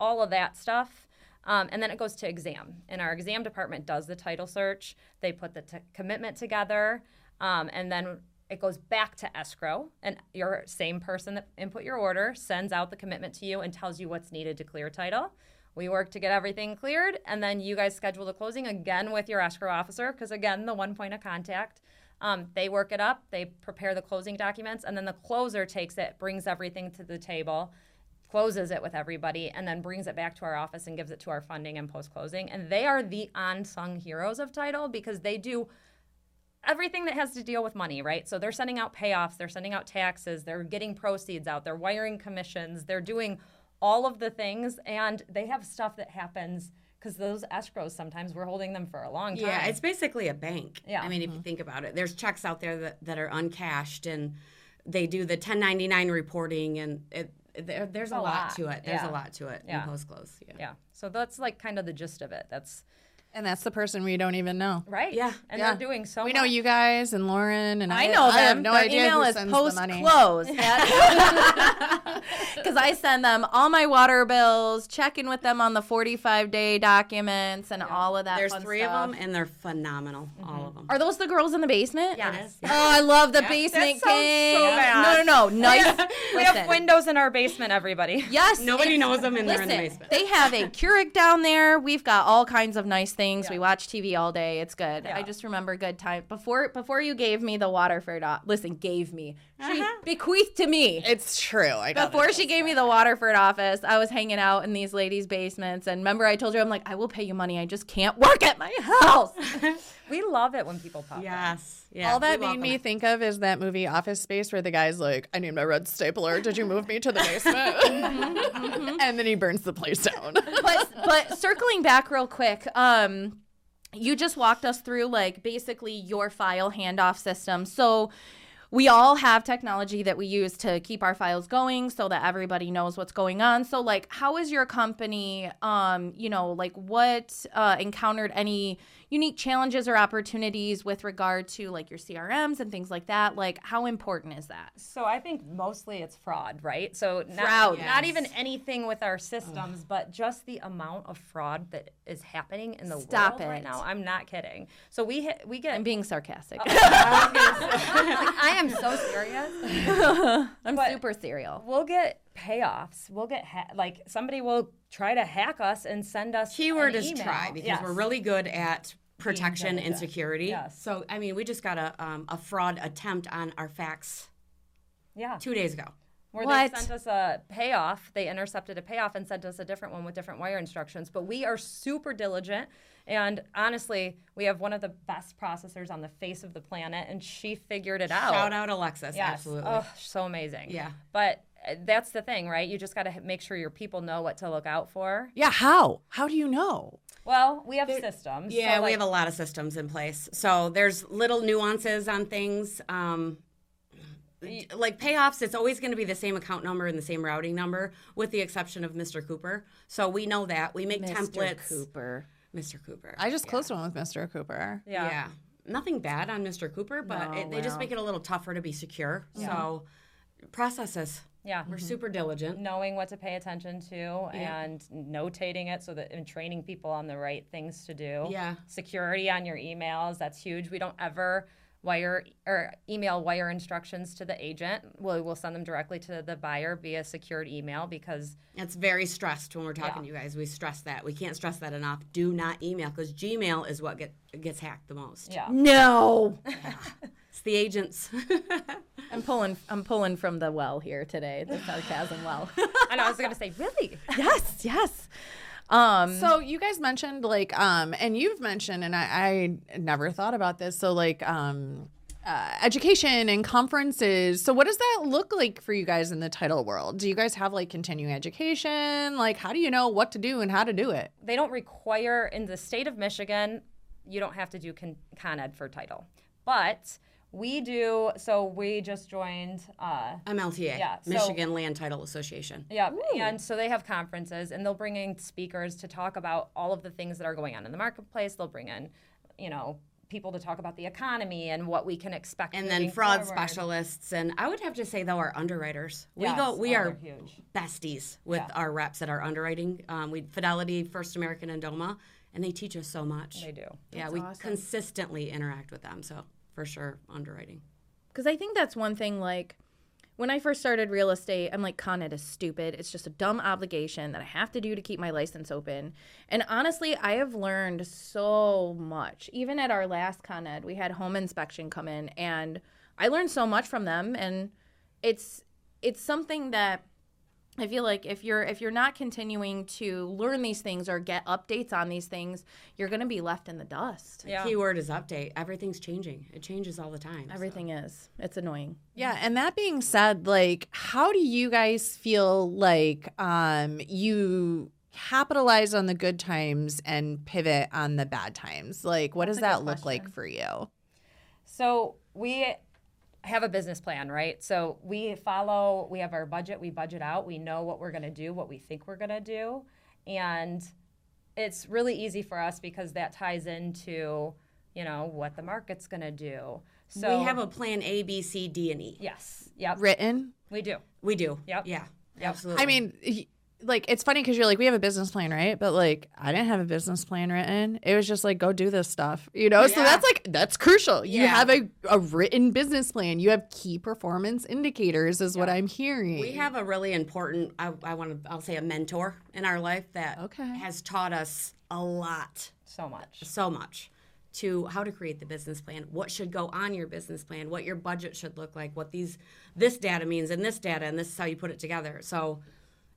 all of that stuff. Um, and then it goes to exam. And our exam department does the title search. They put the t- commitment together. Um, and then it goes back to escrow. And your same person that input your order sends out the commitment to you and tells you what's needed to clear title. We work to get everything cleared, and then you guys schedule the closing again with your escrow officer, because again, the one point of contact. Um, they work it up, they prepare the closing documents, and then the closer takes it, brings everything to the table, closes it with everybody, and then brings it back to our office and gives it to our funding and post closing. And they are the unsung heroes of title because they do everything that has to deal with money, right? So they're sending out payoffs, they're sending out taxes, they're getting proceeds out, they're wiring commissions, they're doing all of the things, and they have stuff that happens because those escrows sometimes we're holding them for a long time. Yeah, it's basically a bank. Yeah. I mean, if you mm-hmm. think about it, there's checks out there that, that are uncashed and they do the 1099 reporting and it, there, there's a, a lot. lot. to it. There's Yeah. a lot to it Yeah. in post close. Yeah. yeah. So that's like kind of the gist of it. That's And that's the person we don't even know. Right. Yeah. And Yeah. they're doing so We know you guys and Lauren and I. I know them. I have no Their idea email who is sends post the close because (laughs) (laughs) I send them all my water bills, check in with them on the 45 day documents and all of that. There's fun three stuff. of them, and they're phenomenal. All mm-hmm. of them. Are those the girls in the basement? Yes. Oh, I love the basement That sounds so bad. No, no, no. (laughs) Nice. We have Listen. windows in our basement, everybody. Yes. Nobody knows them, and they're in the basement. they have a Keurig down there. We've got all kinds of nice things. We watch TV all day. It's good. I just remember good time before before you gave me the Waterford. o- Listen, gave me. She uh-huh. bequeathed to me. It's true. I Before she gave me the Waterford office, I was hanging out in these ladies' basements. And remember, I told you, I'm like, I will pay you money. I just can't work at my house. (laughs) We love it when people pop in. Yes. Yeah. All that made me it. think of is that movie Office Space where the guy's like, I need my red stapler. Did you move me to the (laughs) basement? and then he burns the place down. but but circling back real quick, um, you just walked us through like basically your file handoff system. So we all have technology that we use to keep our files going so that everybody knows what's going on. So like how is your company um, you know, like what uh encountered any unique challenges or opportunities with regard to like your CRMs and things like that? Like how important is that? So I think mostly it's fraud, right? So not, Fraud. not even anything with our systems, but just the amount of fraud that is happening in the Stop world right now. I'm not kidding. So we hit, we get. I'm being sarcastic. Oh, (laughs) (laughs) I am so serious. (laughs) I'm But- super serial. We'll get payoffs. We'll get ha- like somebody will try to hack us and send us. Keyword an is email. try because Yes. we're really good at protection and security. Yes. So I mean, we just got a um, a fraud attempt on our fax yeah. two days ago. Where What? they sent us a payoff, they intercepted a payoff and sent us a different one with different wire instructions. But we are super diligent. And honestly, we have one of the best processors on the face of the planet, and she figured it out. Shout out Alexis. Yes. Absolutely. Oh, so amazing. Yeah. But that's the thing, right? You just got to make sure your people know what to look out for. yeah, how? How do you know? Well, we have systems. Yeah, so, we have a lot of systems in place. So there's little nuances on things. Um, y- like payoffs, it's always going to be the same account number and the same routing number, with the exception of Mr. Cooper. So we know that. We make templates. Mr. Cooper. Mr. Cooper. I just closed one with Mr. Cooper. Yeah. yeah. Nothing bad on Mr. Cooper, but No, it, they just make it a little tougher to be secure. So processes. Yeah. We're mm-hmm. super diligent. knowing what to pay attention to and notating it so that and training people on the right things to do. Yeah. Security on your emails, that's huge. We don't ever wire or email wire instructions to the agent. We'll, we'll send them directly to the buyer via secured email because It's very stressed when we're talking to you guys. We stress that. We can't stress that enough. Do not email because Gmail is what get, gets hacked the most. yeah. No. It's (laughs) the agents. (laughs) I'm pulling I'm pulling from the well here today, the sarcasm well. (laughs) I know I was going to say really. (laughs) yes, yes. Um So you guys mentioned like um and you've mentioned and I, I never thought about this. So like um uh, education and conferences. So what does that look like for you guys in the title world? Do you guys have like continuing education? Like how do you know what to do and how to do it? They don't require in the state of Michigan, you don't have to do con, con ed for title. But we do so we just joined uh MLTA, Yeah, so- Michigan Land Title Association. Yeah, and so they have conferences, and they'll bring in speakers to talk about all of the things that are going on in the marketplace. They'll bring in, you know, people to talk about the economy and what we can expect. And then fraud forward. specialists, and I would have to say though our underwriters. We Yes, go, we oh, are huge. besties with Yeah. our reps that are underwriting. Um, we Fidelity, First American, and Doma, and they teach us so much. They do. Yeah, we consistently interact with them. So for sure, underwriting. because I think that's one thing like when I first started real estate, I'm like, Con Ed is stupid. It's just a dumb obligation that I have to do to keep my license open. And honestly, I have learned so much. Even at our last Con Ed, we had home inspection come in, and I learned so much from them. And it's it's something that I feel like if you're if you're not continuing to learn these things or get updates on these things, you're going to be left in the dust. Yeah. Keyword is update. Everything's changing. It changes all the time. so. Everything is. It's annoying. Yeah, and that being said, like how do you guys feel like um you capitalize on the good times and pivot on the bad times? Like what does that look like for you? So we have a business plan, right? So we follow, we have our budget, we budget out, we know what we're going to do, what we think we're going to do. And it's really easy for us because that ties into you know what the market's going to do. So we have a plan A, B, C, D, and E. yes, yep, Written. we do. We do. Yep. Yeah. Absolutely. I mean, y- like it's funny because you're like, we have a business plan, right? But like, I didn't have a business plan written. It was just like, go do this stuff, you know. So that's like that's crucial. You Yeah. have a, a written business plan. You have key performance indicators, is what I'm hearing. we have a really important, I, I want to, I'll say a mentor in our life that Okay. has taught us a lot, So much. so much to how to create the business plan, what should go on your business plan, what your budget should look like, what these, this data means and this data, and this is how you put it together. So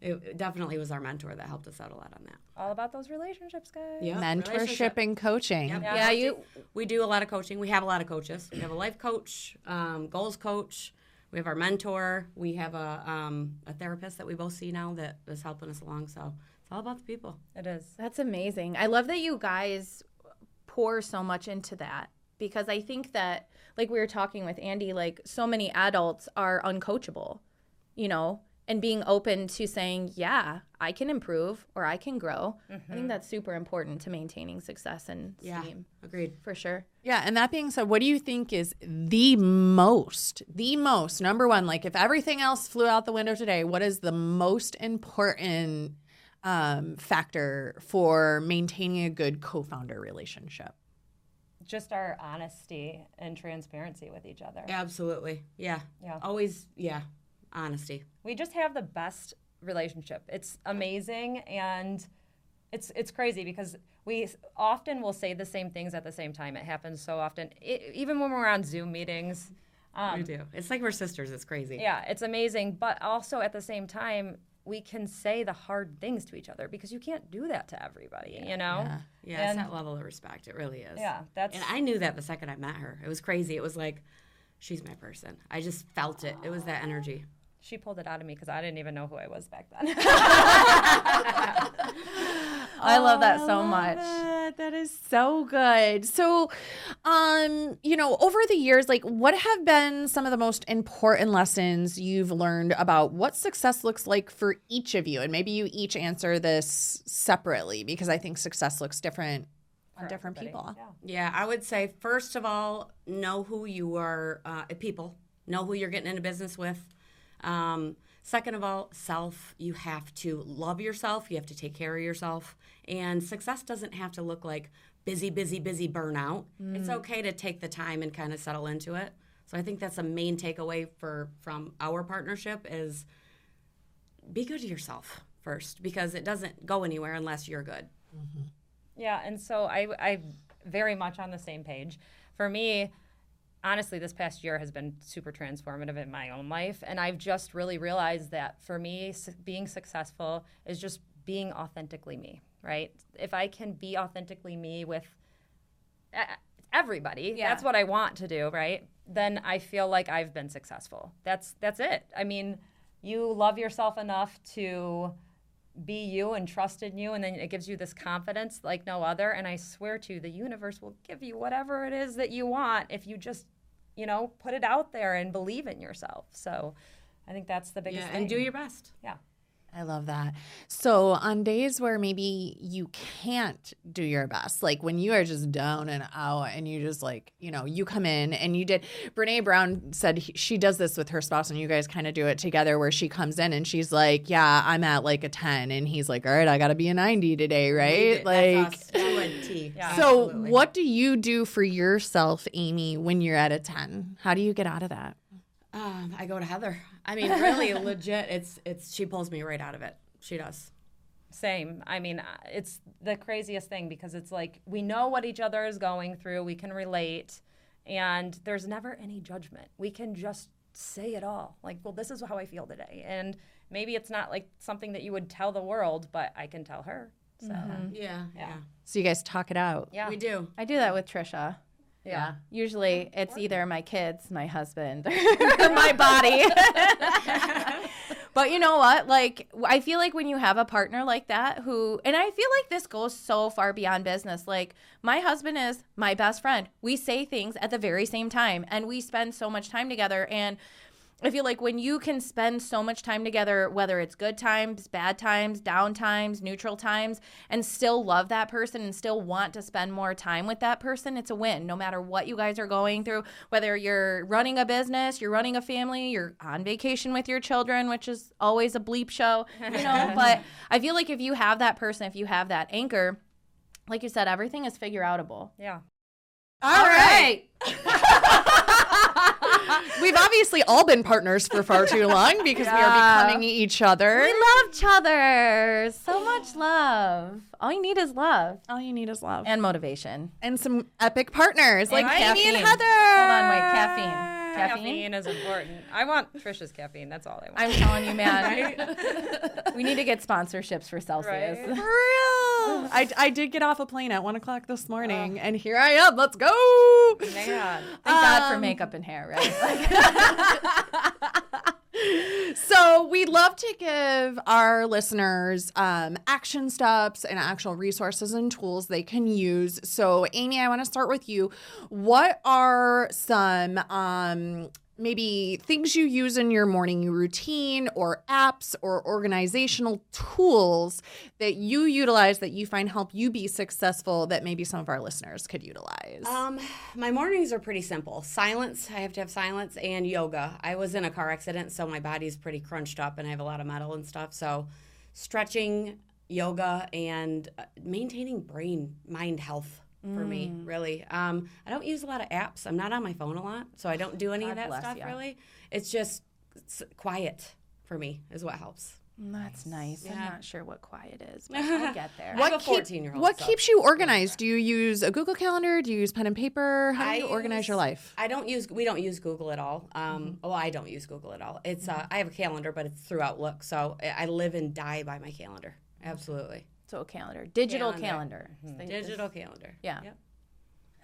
it, it definitely was our mentor that helped us out a lot on that. All about those relationships, guys. Yeah. mentorship Relationship. and coaching. Yep. Yeah, you We do a lot of coaching. We have a lot of coaches. We have a life coach, um, goals coach. We have our mentor. We have a, um, a therapist that we both see now that is helping us along. So it's all about the people. It is. That's amazing. I love that you guys pour so much into that because I think that, like we were talking with Andy, like so many adults are uncoachable, you know, and being open to saying, yeah, I can improve or I can grow. I think that's super important to maintaining success and Yeah, steam agreed. for sure. Yeah, and that being said, what do you think is the most, the most number one? Like, if everything else flew out the window today, what is the most important um, factor for maintaining a good co-founder relationship? Just our honesty and transparency with each other. Absolutely. Yeah. Yeah. Always, yeah. Honesty. We just have the best relationship. It's amazing and it's it's crazy because we often will say the same things at the same time. It happens so often, I even when we're on Zoom meetings. Um, we do. It's like we're sisters. It's crazy. Yeah, it's amazing. But also at the same time, we can say the hard things to each other because you can't do that to everybody, you know? Yeah, it's And- that level of respect. It really is. Yeah, that's And I knew that the second I met her. It was crazy. It was like, she's my person. I just felt it. It was that energy. She pulled it out of me because I didn't even know who I was back then. (laughs) I love that so much. That. that is so good. So, um, you know, over the years, like, what have been some of the most important lessons you've learned about what success looks like for each of you? And maybe you each answer this separately because I think success looks different on different people. Yeah, I would say first of all, know who you are, uh, people. Know who you're getting into business with. Um, second of all, self. You have to love yourself. You have to take care of yourself. And success doesn't have to look like busy, busy, busy burnout. It's okay to take the time and kind of settle into it. So I think that's a main takeaway for from our partnership is be good to yourself first because it doesn't go anywhere unless you're good. Yeah, and so I I very much on the same page. For me, honestly, this past year has been super transformative in my own life, and I've just really realized that for me, su- being successful is just being authentically me. Right? If I can be authentically me with everybody, Yeah. that's what I want to do. Right? Then I feel like I've been successful. That's that's it. I mean, you love yourself enough to be you and trust in you and then it gives you this confidence like no other. And i swear to you the universe will give you whatever it is that you want if you just you know put it out there and believe in yourself. So i think that's the biggest Yeah, thing and do your best. yeah I love that. So, on days where maybe you can't do your best, like when you are just down and out and you just like, you know, you come in and you did, Brene Brown said he, she does this with her spouse and you guys kind of do it together where she comes in and she's like, Yeah, I'm at like a 10. And he's like, All right, I got to be a 90 today, right? Like, That's us to a T. Yeah. so Absolutely. what do you do for yourself, Amy, when you're at a 10? How do you get out of that? Um, I go to Heather. I mean, really, (laughs) legit. It's it's. She pulls me right out of it. She does. same i mean uh, it's the craziest thing because it's like we know what each other is going through we can relate and there's never any judgment we can just say it all like well this is how i feel today and maybe it's not like something that you would tell the world but i can tell her so Yeah, yeah. So, you guys talk it out. yeah We do. I do that with Trisha. Yeah Usually it's either my kids, my husband, or (laughs) (laughs) my body. (laughs) but you know what? Like, I feel like when you have a partner like that who, and I feel like this goes so far beyond business. Like, my husband is my best friend. We say things at the very same time and we spend so much time together. And I feel like when you can spend so much time together, whether it's good times, bad times, down times, neutral times, and still love that person and still want to spend more time with that person, it's a win. No matter what you guys are going through, whether you're running a business, you're running a family, you're on vacation with your children, which is always a bleep show, you know. (laughs) but I feel like if you have that person, if you have that anchor, like you said, everything is figure outable. Yeah. All right. (laughs) (laughs) We've obviously all been partners for far too long because we are becoming each other. We love each other. So much love. All you need is love All you need is love. and motivation. and some epic partners like And Amy and caffeine. Heather. Hold on, wait, caffeine. Caffeine. Caffeine is important. I want Trisha's caffeine. That's all I want. I'm telling you, man. (laughs) (laughs) we need to get sponsorships for Celsius. Right. For real. (laughs) I, I did get off a plane at one o'clock this morning, and here I am. Let's go. Man. Thank God for Um, makeup and hair, right? Like, So we love to give our listeners um, action steps and actual resources and tools they can use. So Amy, I want to start with you. What are some um, maybe things you use in your morning routine or apps or organizational tools that you utilize that you find help you be successful that maybe some of our listeners could utilize? Um, my mornings are pretty simple. Silence, I have to have silence, and yoga. I was in a car accident, so my body's pretty crunched up, and I have a lot of metal and stuff. So, stretching, yoga, and uh, maintaining brain mind health for me, really. Um, I don't use a lot of apps. I'm not on my phone a lot, so I don't do any God of that bless stuff ya. really. It's just it's quiet for me is what helps. That's nice. I'm not sure what quiet is, but (laughs) I'll get there. I have a keep- 14 year old. what keeps you organized? Do you use a Google Calendar? Do you use pen and paper? How do I you organize your life? I don't use. We don't use Google at all. Um, Well, I don't use Google at all. It's. Uh, I have a calendar, but it's through Outlook, so I I live and die by my calendar. Absolutely, So a calendar, digital Calendar. calendar. digital calendar. Yeah. Yep.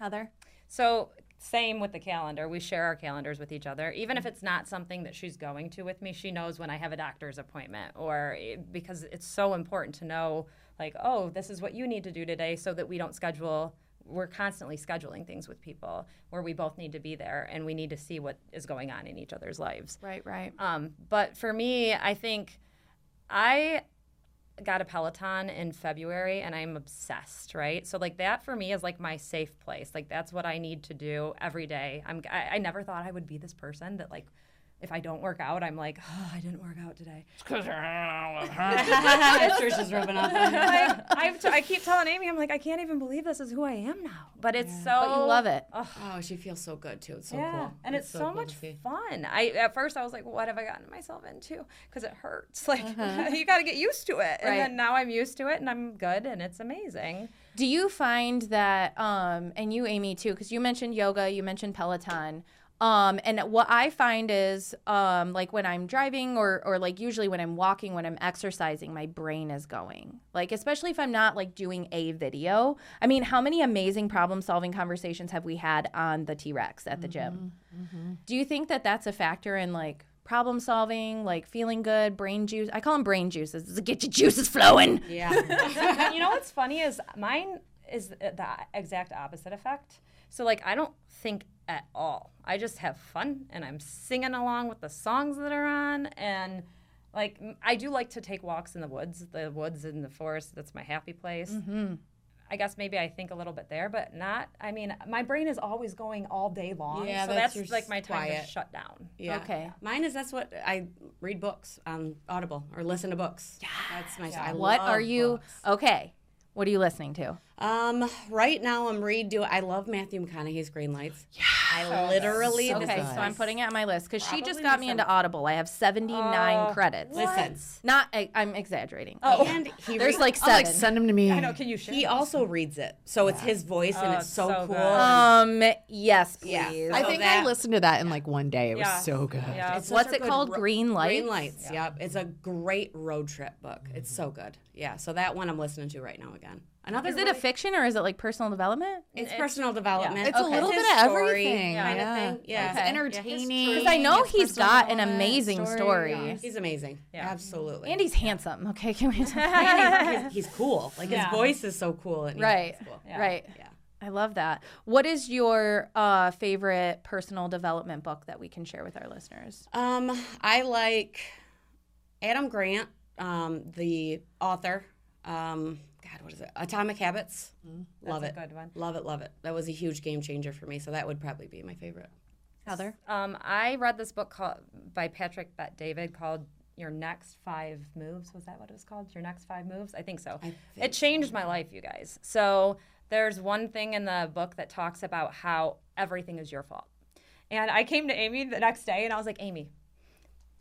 Heather. So same with the calendar. We share our calendars with each other. Even if it's not something that she's going to with me, she knows when I have a doctor's appointment or because it's so important to know like, oh, this is what you need to do today so that we don't schedule we're constantly scheduling things with people where we both need to be there and we need to see what is going on in each other's lives. Right, right. Um, but for me, I think I got a Peloton in February and I'm obsessed, right? So like that for me is like my safe place. Like that's what I need to do every day. I'm I, I never thought I would be this person that like if I don't work out, I'm like, oh, I didn't work out today. It's Trisha's (laughs) (laughs) rubbing off. on you. like, I've t- I keep telling Amy, I'm like, I can't even believe this is who I am now. But it's so. But you love it. Oh, she feels so good too. It's so yeah, cool. and it's, so, cool much fun. I at first I was like, what have I gotten myself into? Because it hurts. (laughs) Like Uh-huh. you got to get used to it, and Right. then now I'm used to it, and I'm good, and it's amazing. Do you find that, um, and you, Amy, too, because you mentioned yoga, you mentioned Peloton. Um, and what I find is, um, like when I'm driving or, or like usually when I'm walking, when I'm exercising, my brain is going. Like, especially if I'm not like doing a video. I mean, how many amazing problem solving conversations have we had on the T Rex at the gym? Do you think that that's a factor in like problem solving, like feeling good, brain juice? I call them brain juices. It's to get your juices flowing. Yeah. (laughs) you know what's funny is mine is the exact opposite effect. So like I don't think at all. I just have fun and I'm singing along with the songs that are on and like I do like to take walks in the woods, the woods in the forest. That's my happy place. Mm-hmm. I guess maybe I think a little bit there, but not. I mean, my brain is always going all day long. Yeah, so that's that's, your like my time quiet. to shut down. Yeah. Okay. Mine is that's what I read books on Audible or listen to books. Yeah. That's my. I What love are you? books. Okay. What are you listening to? Um, right now I'm redo. I love Matthew McConaughey's Green Lights. Yeah. I literally. this Okay, is so I'm putting it on my list because she just Probably got me into Audible. I have 79 credits. Listen. Not, I, I'm exaggerating. Oh, and (laughs) he There's re- like I'm like, seven. send them to me. I know. Can you share? he also reads it, so it's his voice and Oh, it's so, so cool. good. um, yes, please. Yeah. I So think I listened to that in like one day. It was Yeah. so good. Yeah. It's What's it good called? ro- Green Lights? Green Lights. Yep. It's a great road trip book. It's so good. Yeah. So that one I'm listening to right now again. Another. Is it a fiction or is it like personal development? It's, personal development. It's a little his bit of story everything. kind yeah. of thing. Yeah. It's Okay. entertaining. Because I know it's he's personal got an amazing story. Yeah. He's amazing. Yeah, Absolutely. And he's handsome. Okay, can we? (laughs) And he's, he's, he's cool. Like his Yeah. voice is so cool. And right, He's cool. right. Yeah. I love that. What is your uh, favorite personal development book that we can share with our listeners? Um, I like Adam Grant, um, the author. Um, God, what is it? Atomic Habits. Love That's a it. good one. Love it. Love it. That was a huge game changer for me. So that would probably be my favorite. Heather? Um, I read this book called by Patrick Bet David called Your Next Five Moves. Was that what it was called? Your Next Five Moves? I think so. it changed my life, you guys. So there's one thing in the book that talks about how everything is your fault. And I came to Amy the next day and I was like, Amy,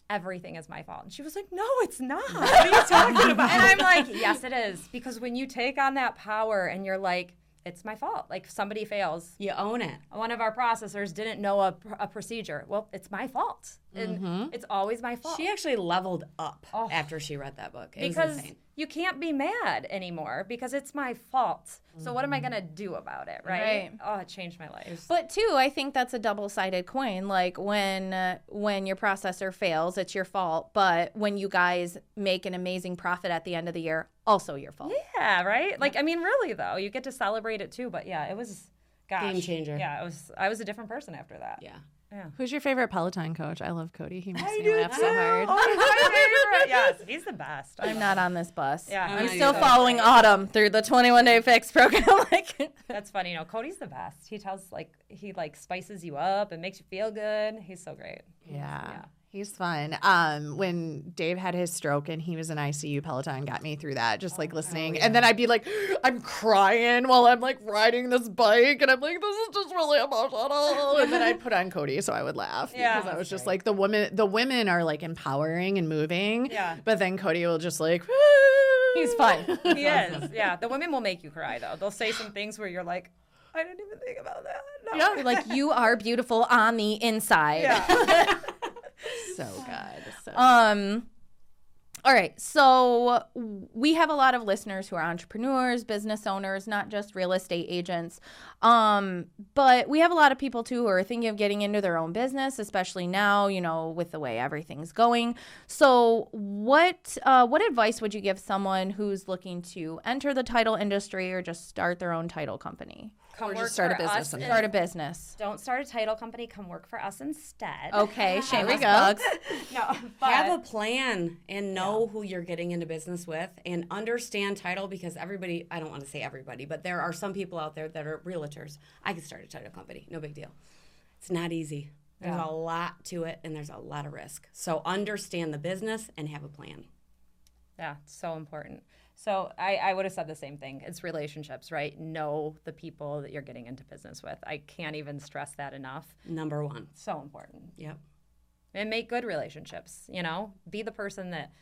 everything is my fault. And she was like, No, it's not. What are you talking about? and I'm like, Yes, it is. Because when you take on that power and you're like, it's my fault. Like somebody fails, You own it. one of our processors didn't know a, pr- a procedure. Well, it's my fault. And it's always my fault. She actually leveled up after she read that book. It because you can't be mad anymore because it's my fault. So what am I going to do about it, right? Right. Oh, it changed my life. But too, I think that's a double-sided coin. Like when uh, when your processor fails, it's your fault. But when you guys make an amazing profit at the end of the year, also your fault. Yeah, right? Like I mean really though, you get to celebrate it too, but yeah, it was gosh. Game changer. Yeah, it was I was a different person after that. Yeah. Yeah. Who's your favorite Peloton coach? I love Cody. He makes me laugh so hard. Oh, he's my (laughs) favorite. Yes, he's the best. I'm not on this bus. Yeah. I'm I'm still not following Autumn through the 21 day fix program. (laughs) like, That's funny. You know, Cody's the best. He tells like he like spices you up and makes you feel good. He's so great. Yeah. He's fun. Um, when Dave had his stroke and he was in ICU, Peloton got me through that, just like listening. And then I'd be like, (gasps) I'm crying while I'm like riding this bike, and I'm like, this is just really emotional. And then I'd put on Cody so I would laugh Yeah. because I was just like, the women, the women are like empowering and moving. Yeah. But then Cody will just like, (laughs) he's fun. (laughs) He is. Yeah. The women will make you cry though. They'll say some things where you're like, I didn't even think about that. No. like you are beautiful on the inside. Yeah. (laughs) so good. So Um all right. So we have a lot of listeners who are entrepreneurs, business owners, not just real estate agents. Um, but we have a lot of people too who are thinking of getting into their own business, especially now, you know, with the way everything's going. So what uh, what advice would you give someone who's looking to enter the title industry or just start their own title company? Come Or just work start a business us Start a business. Don't start a title company. Come work for us instead. Okay, (laughs) shameless go. plugs. (laughs) No, (laughs) but Have a plan and know who you're getting into business with and understand title because everybody, I don't want to say everybody, but there are some people out there that are realtors. I could start a title company, no big deal. It's not easy. There's a lot to it and there's a lot of risk. So understand the business and have a plan. Yeah, it's so important. So I, I would have said the same thing. It's relationships, right? Know the people that you're getting into business with. I can't even stress that enough. Number one. So important. Yep. And make good relationships, you know? Be the person that,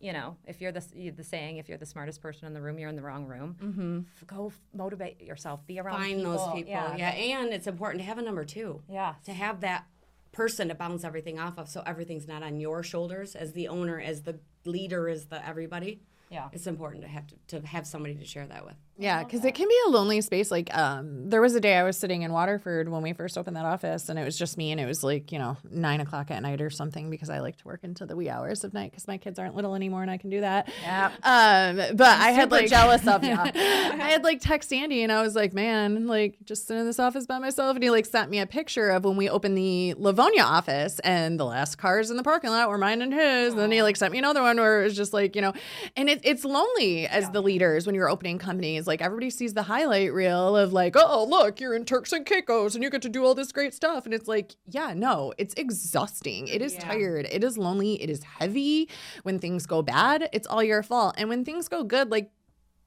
you know, if you're the, the saying, if you're the smartest person in the room, you're in the wrong room. Mm-hmm. Go f- motivate yourself. Be around Find people. those people. Yeah. Yeah. And it's important to have a number two. Yeah. To have that person to bounce everything off of so everything's not on your shoulders as the owner, as the leader, as the everybody. Yeah. It's important to have to, to have somebody to share that with. Yeah, because it can be a lonely space. Like, um, there was a day I was sitting in Waterford when we first opened that office, and it was just me, and it was like, you know, nine o'clock at night or something because I like to work into the wee hours of night because my kids aren't little anymore and I can do that. Yeah. Um, but I had like jealous of you. (laughs) I had like text Andy, and I was like, man, like just sitting in this office by myself, and he like sent me a picture of when we opened the Livonia office, and the last cars in the parking lot were mine and his. And then he like sent me another one where it was just like, you know, and it, it's lonely as the leaders when you're opening companies. Like everybody sees the highlight reel of like, oh look, you're in Turks and Caicos, and you get to do all this great stuff, and it's like, yeah, no, it's exhausting. It is tired. It is lonely. It is heavy. When things go bad, it's all your fault, and when things go good, like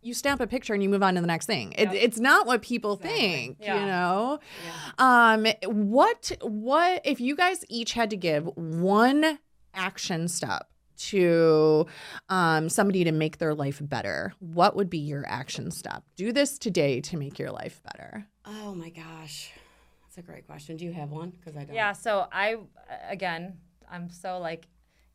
you stamp a picture and you move on to the next thing. It, it's not what people think, you know. Um, what what if you guys each had to give one action step to um, somebody to make their life better? What would be your action step? Do this today to make your life better. Oh my gosh. That's a great question. Do you have one? Because I don't. Yeah, so I again, I'm so like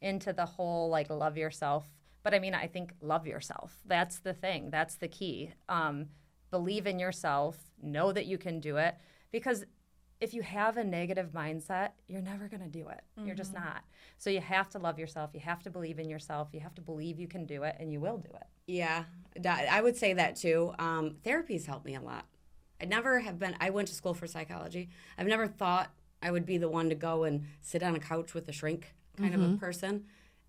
into the whole like love yourself, but I mean, I think love yourself. That's the thing. That's the key. Um, believe in yourself. Know that you can do it because if you have a negative mindset, you're never going to do it. You're just not. So you have to love yourself. You have to believe in yourself. You have to believe you can do it, and you will do it. Yeah, I would say that too. Um, therapy's helped me a lot. I never have been. I went to school for psychology. I've never thought I would be the one to go and sit on a couch with a shrink kind of a person,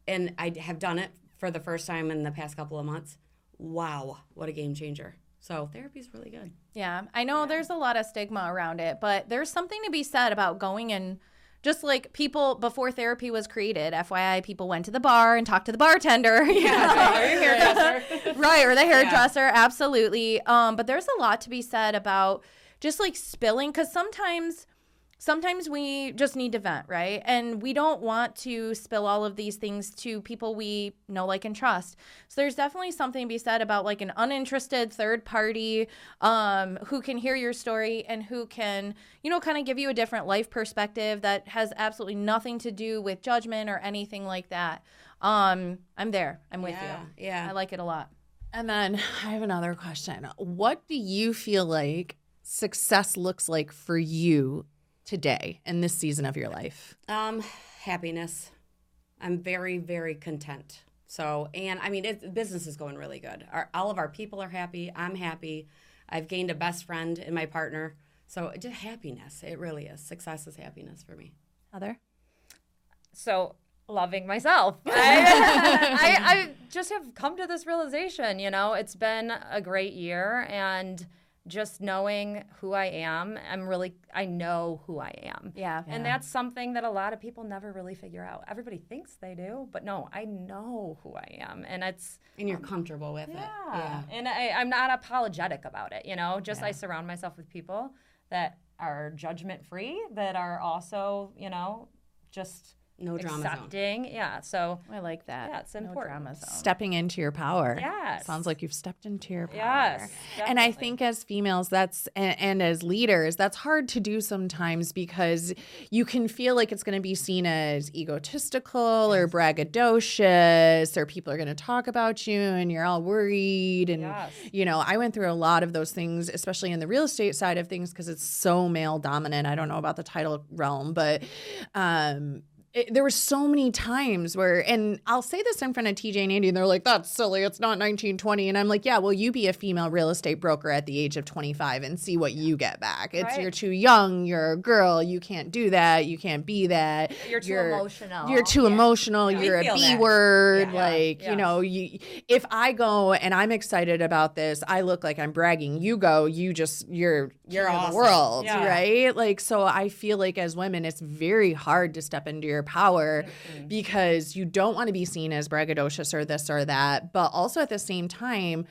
and I have done it for the first time in the past couple of months. Wow, what a game changer! So therapy is really good. Yeah, I know there's a lot of stigma around it, but there's something to be said about going and just like people before therapy was created. FYI, people went to the bar and talked to the bartender. (laughs) Yeah, right, or the (laughs) hairdresser. Absolutely. Um, but there's a lot to be said about just like spilling because sometimes sometimes we just need to vent, right? And we don't want to spill all of these things to people we know, like, and trust. So there's definitely something to be said about like an uninterested third party um, who can hear your story and who can, you know, kind of give you a different life perspective that has absolutely nothing to do with judgment or anything like that. Um, I'm there. I'm with Yeah, you. yeah. I like it a lot. And then (laughs) I have another question. What do you feel like success looks like for you today in this season of your life? Um, happiness. I'm very, very content. So, and I mean, it, business is going really good. Our, all of our people are happy. I'm happy. I've gained a best friend in my partner. So, just happiness. It really is. Success is happiness for me. Heather? so loving myself. (laughs) I, I, I just have come to this realization, you know, it's been a great year and just knowing who I am, I'm really, I know who I am. Yeah. And that's something that a lot of people never really figure out. Everybody thinks they do, but no, I know who I am. And it's, And you're um, comfortable with it. yeah. And I, I'm not apologetic about it, you know, just I surround myself with people that are judgment free, that are also, you know, just No drama zone. accepting. Yeah. So, I like that. Yeah, it's No important. drama zone. Stepping into your power. Yes. Sounds like you've stepped into your power. Yes, And I think as females, that's, and, and as leaders, that's hard to do sometimes because you can feel like it's going to be seen as egotistical or braggadocious, or people are going to talk about you and you're all worried. And, Yes. you know, I went through a lot of those things, especially in the real estate side of things, because it's so male dominant. I don't know about the title realm, but, um, it, there were so many times where, and I'll say this in front of TJ and Andy, and they're like, "That's silly. It's not 1920." And I'm like, "Yeah, well, you be a female real estate broker at the age of 25 and see what you get back. It's Right. you're too young. You're a girl. You can't do that. You can't be that. You're too emotional. You're too emotional. We You're a B that. word. Yeah. Like you know, you. If I go and I'm excited about this, I look like I'm bragging. You go, you just you're You're awesome. the world, Yeah. right? Like so, I feel like as women, it's very hard to step into your power Mm-hmm. because you don't want to be seen as braggadocious or this or that, but also at the same time.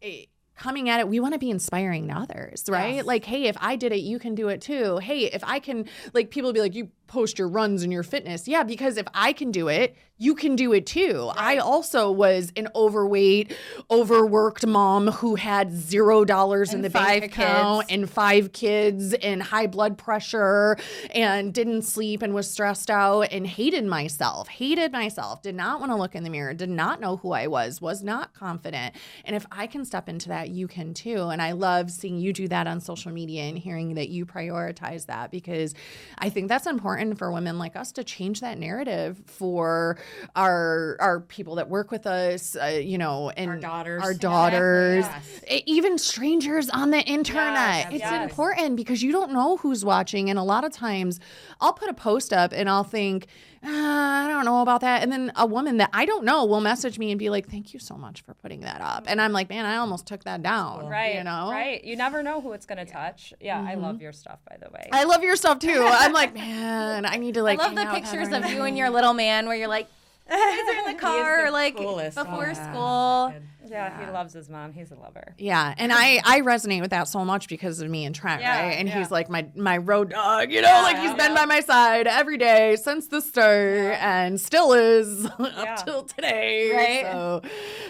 It, Coming at it, we want to be inspiring to others, right? Yes. Like, hey, if I did it, you can do it too. Hey, if I can, like, people will be like, you post your runs and your fitness. Yeah, because if I can do it, you can do it too. I also was an overweight, overworked mom who had zero dollars in the bank account kids. and five kids and high blood pressure and didn't sleep and was stressed out and hated myself, hated myself, did not want to look in the mirror, did not know who I was, was not confident. And if I can step into that, you can too. And I love seeing you do that on social media and hearing that you prioritize that because I think that's important for women like us to change that narrative for our our people that work with us, uh, you know, and Our daughters. our Exactly, daughters, yes. even strangers on the internet. Yes, it's yes. important because you don't know who's watching. And a lot of times I'll put a post up and I'll think, "Ah, I don't know about that. And then a woman that I don't know will message me and be like, thank you so much for putting that up. And I'm like, man, I almost took that down. Right. You know? Right. You never know who it's going to touch. Yeah. I love your stuff, by the way. I love your stuff too. I'm like, man, I need to (laughs) like. I love the hang out with pictures of you and your little man where you're like, guys are in (laughs) the car, the like coolest. before Oh, yeah. school. yeah, He loves his mom. He's a lover. Yeah, and I I resonate with that so much because of me and Trent, Yeah, right? And yeah. he's like my my road dog, you know, like he's been by my side every day since the start, and still is (laughs) Yeah. up till today, Right. So,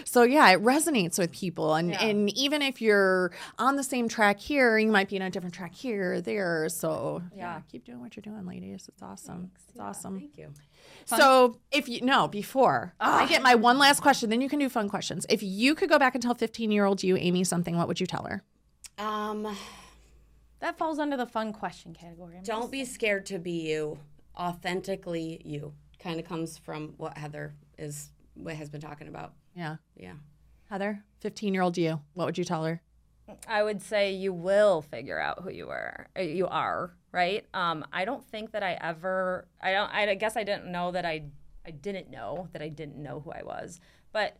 so yeah, it resonates with people, and and even if you're on the same track here, you might be on a different track here or there. So yeah, Yeah. keep doing what you're doing, ladies. It's awesome. It's awesome. Thank you. So if you no before I get my one last question, then you can do fun questions. If you could go back and tell 15 year old you, Amy, something, what would you tell her? Um, That falls under the fun question category. I'm don't be scared to be you. Authentically you. Kind of comes from what Heather is what has been talking about. Yeah. Yeah. Heather, 15 year old you, what would you tell her? I would say you will figure out who you are. uh, You are right. Um, I don't think that I ever. I don't. I guess I didn't know that I. I didn't know that I didn't know who I was, but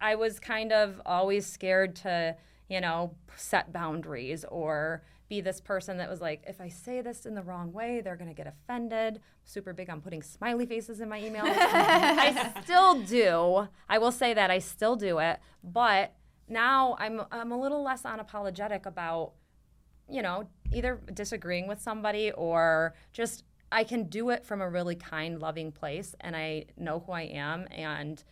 I was kind of always scared to, you know, set boundaries or be this person that was like, if I say this in the wrong way, they're gonna get offended. Super big on putting smiley faces in my emails. I (laughs) still do. I will say that I still do it, but now I'm I'm a little less unapologetic about you know either disagreeing with somebody or just I can do it from a really kind, loving place, and I know who I am, and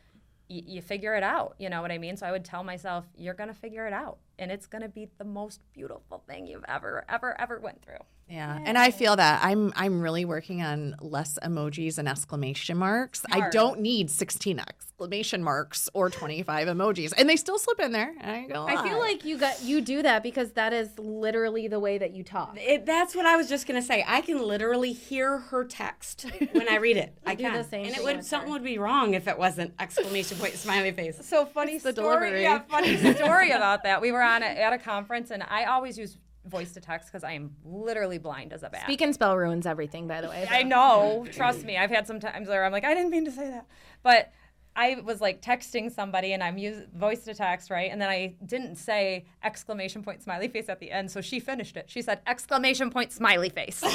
y- you figure it out. You know what I mean? So I would tell myself, you're gonna figure it out, and it's gonna be the most beautiful thing you've ever, ever, ever went through. Yeah, and I feel that I'm I'm really working on less emojis and exclamation marks. I don't need 16 exclamation marks or 25 emojis, and they still slip in there. I ain't gonna I feel like you got you do that because that is literally the way that you talk. It, that's what I was just gonna say. I can literally hear her text when I read it. (laughs) I do can, the same and it would something her. would be wrong if it wasn't exclamation point smiley face. So funny the story. delivery. Yeah, funny (laughs) story about (laughs) that. We were on a, at a conference, and I always use voice to text because I am literally blind as a bat. Speak and spell ruins everything, by the way. I know. Trust me. I've had some times where I'm like, I didn't mean to say that, but I was like texting somebody, and I'm using voice to text, right? And then I didn't say exclamation point smiley face at the end, so she finished it. She said exclamation point smiley face. (laughs)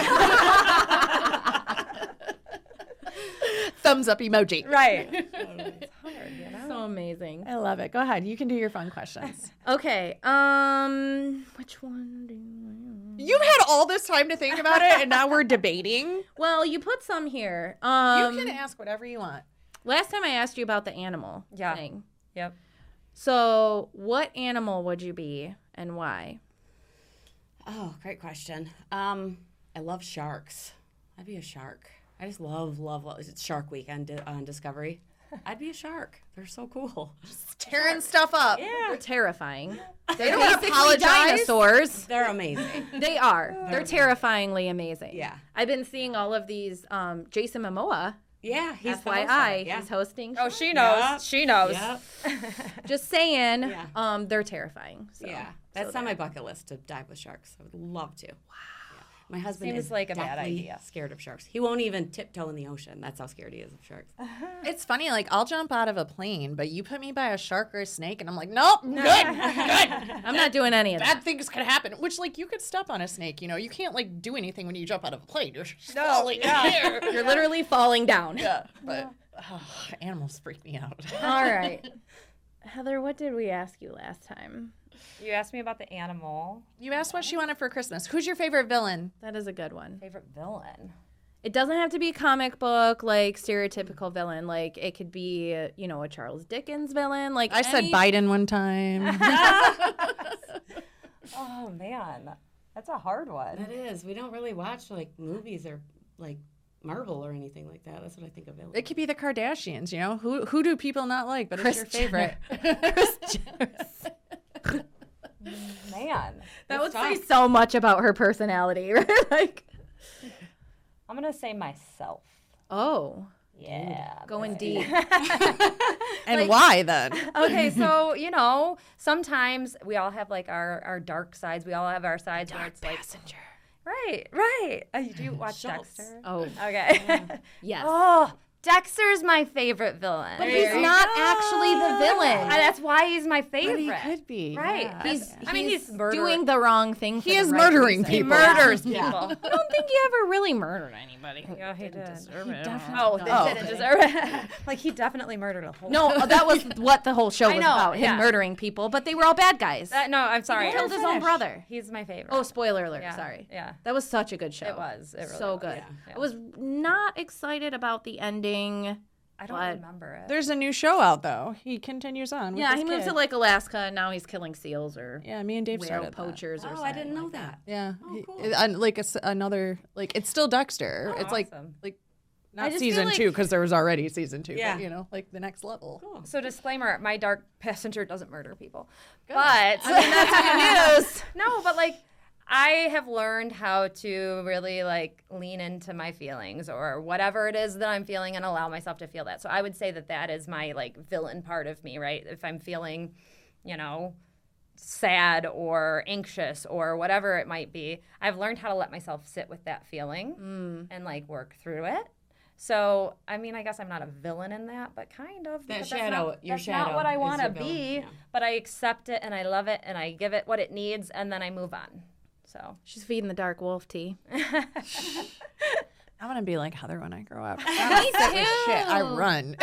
thumbs up emoji. right. (laughs) (laughs) so amazing. I love it. Go ahead. You can do your fun questions. (laughs) Okay. Um, which one do you? You've had all this time to think about it, and now we're debating. Well, you put some here. Um, you can ask whatever you want. last time I asked you about the animal Yeah. thing. Yep. So, what animal would you be and why? Oh, great question. Um, I love sharks. I'd be a shark. I just love, love, love. It's Shark Week on, Di- on Discovery. (laughs) I'd be a shark. They're so cool. Tearing stuff up. Yeah. They're terrifying. (laughs) They don't Basically apologize. dinosaurs. They're amazing. (laughs) They are. They're terrifyingly amazing. Yeah. I've been seeing all of these. Um, Jason Momoa, Yeah, he's the host FYI, Yeah. he's hosting. Oh, she knows. Yep. She knows. Yep. Just saying. Yeah. Um, they're terrifying. So. Yeah, that's on my bucket list to dive with sharks. I would love to. Wow. My husband Seems is like a bad deathly idea. Scared of sharks. He won't even tiptoe in the ocean. That's how scared he is of sharks. (laughs) It's funny, like I'll jump out of a plane, but you put me by a shark or a snake, and I'm like, nope, good, (laughs) good. I'm not doing any of that. Bad things could happen. Which, like, you could step on a snake. You know, you can't like do anything when you jump out of a plane. You're just falling in there. You're literally falling down. yeah, (laughs) but oh, animals freak me out. All right. Heather, what did we ask you last time? You asked me about the animal. You asked what she wanted for Christmas. Who's your favorite villain? That is a good one. Favorite villain. It doesn't have to be a comic book like stereotypical villain. Like it could be, uh, you know, a Charles Dickens villain. Like I said any- Biden one time. (laughs) (laughs) Oh man, that's a hard one. That is. We don't really watch like movies or like Marvel or anything like that. That's what I think of villains. it could be the Kardashians. You know, who who do people not like? But it's your favorite. (laughs) Man, That would say so much about her personality, (laughs) right? like, I'm gonna say myself. oh, Yeah. going deep. (laughs) and why then? okay, so you know, sometimes we all have like our our dark sides. We all have our sides where it's like Passenger. right, right. Uh, you do watch Schultz. Dexter? Oh, Okay. (laughs) yes. oh, Dexter's my favorite villain. but he's not actually the villain. Uh, that's why he's my favorite. But He could be. Right. yeah. He's, I mean, he's murdering- doing the wrong thing. For He the is right murdering reason. He people. murders people. (laughs) I don't think he ever really murdered anybody. Yeah, he did. He definitely Oh, does. they Oh, didn't okay. deserve it. (laughs) like he definitely murdered a whole. No, (laughs) that was what the whole show I was know, about. Him yeah. murdering people, but they were all bad guys. That, no, I'm sorry. He killed his own brother. He's my favorite. Oh, spoiler alert! Yeah, Sorry. yeah. that was such a good show. It was. It really so good. yeah. I was not excited about the ending. I don't but- remember it. There's a new show out though. He continues on. With Yeah, this he moved kid. to like Alaska, and now he's killing seals or Yeah, me and Dave whale started that. poachers or oh, something. I didn't know like that. Yeah, Oh, he- it- like it's another like it's still Dexter. Oh, it's like awesome. like I not season like- two because there was already season two. Yeah. but, you know, like the next level. So disclaimer: my dark passenger doesn't murder people, but I mean, that's (laughs) good news. no, but like I have learned how to really like lean into my feelings or whatever it is that I'm feeling and allow myself to feel that. So I would say that that is my like villain part of me, right? If I'm feeling, you know, sad or anxious or whatever it might be, I've learned how to let myself sit with that feeling and like work through it. So, I mean, I guess I'm not a villain in that, but kind of. that's shadow- not, your that's not what I want to be, yeah. but I accept it and I love it and I give it what it needs and then I move on. So, She's feeding the dark wolf tea. I want to be like Heather when I grow up. I don't sit with shit. I run. (laughs)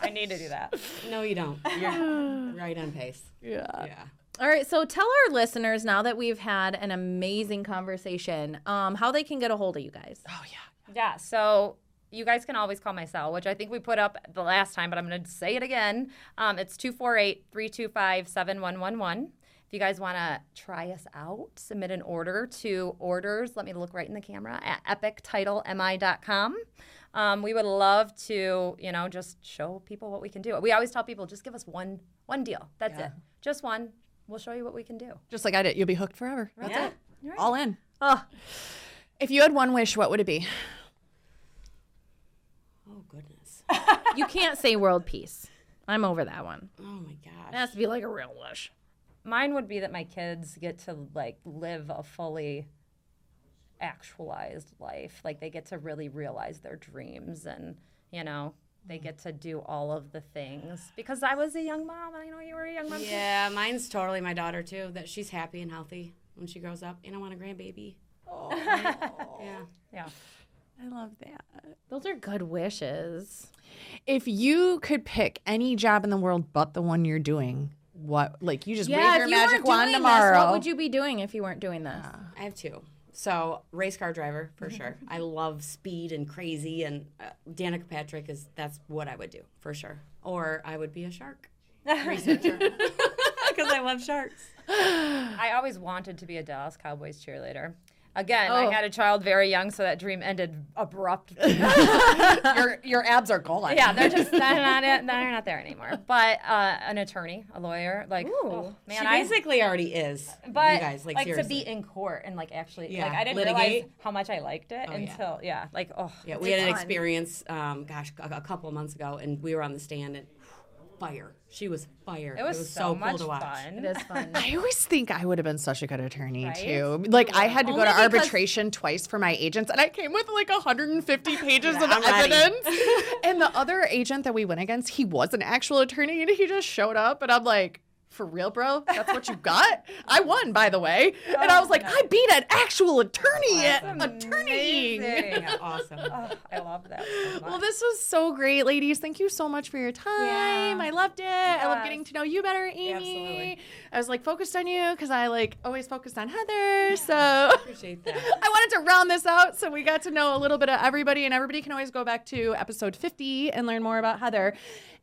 I need to do that. No, you don't. You're (sighs) right on pace. yeah. Yeah. All right, so tell our listeners now that we've had an amazing conversation, um, how they can get a hold of you guys. Oh yeah. Yeah, so you guys can always call my cell, which I think we put up the last time, but I'm going to say it again. Um, it's 248 325 7111. If you guys want to try us out, submit an order to orders, let me look right in the camera, at epictitlemI.com. Um, we would love to, you know, just show people what we can do. We always tell people, just give us one one deal. That's it. Just one. We'll show you what we can do. Just like I did. You'll be hooked forever. That's Yeah. it. All in. Oh. If you had one wish, what would it be? Oh goodness. (laughs) You can't say world peace. I'm over that one. Oh my It gosh. has to be like a real wish. Mine would be that my kids get to like live a fully actualized life like they get to really realize their dreams and you know they get to do all of the things because i was a young mom and i know you were a young mom too. Yeah, mine's totally my daughter too. That she's happy and healthy when she grows up. And I want a grandbaby. (laughs) yeah. yeah I love that. Those are good wishes. If you could pick any job in the world but the one you're doing, what like you just wave your if you magic wand tomorrow? This, what would you be doing if you weren't doing this? I have two. So race car driver for sure. (laughs) I love speed and crazy, and uh, Danica Patrick is that's what I would do for sure. Or I would be a shark researcher (laughs) (laughs) because I love sharks. i always wanted to be a dallas cowboys cheerleader again i Oh. had a child very young so that dream ended abruptly (laughs) your your abs are gone. yeah, they're just they're not they're not there anymore. But uh, an attorney, a lawyer, like oh, man, she I basically already is. but guys, like, to be in court and like actually Yeah, like I didn't realize litigate. how much I liked it yeah. until yeah. like oh Yeah, we had an experience, um, gosh, a, a couple of months ago, and we were on the stand and fire. She was fire. it was, so, so, much cool to watch. fun. It is fun. (laughs) I always think I would have been such a good attorney Right? too. Like I had to go to because- arbitration twice for my agents, and I came with like 150 (laughs) pages of I'm ready. evidence. (laughs) and the other agent that we went against, he was an actual attorney, and he just showed up, and I'm like. For real, bro? That's what you got? (laughs) I won, by the way. And I oh was like, I beat an actual attorney at attorney. Amazing. (laughs) Awesome. (laughs) Oh, I love that. So much. Well, this was so great, ladies. Thank you so much for your time. I loved it. I love getting to know you better, Amy. Absolutely. I was like focused on you because I like always focused on Heather. So Appreciate that. I wanted to round this out so we got to know a little bit of everybody, and everybody can always go back to episode 50 and learn more about Heather.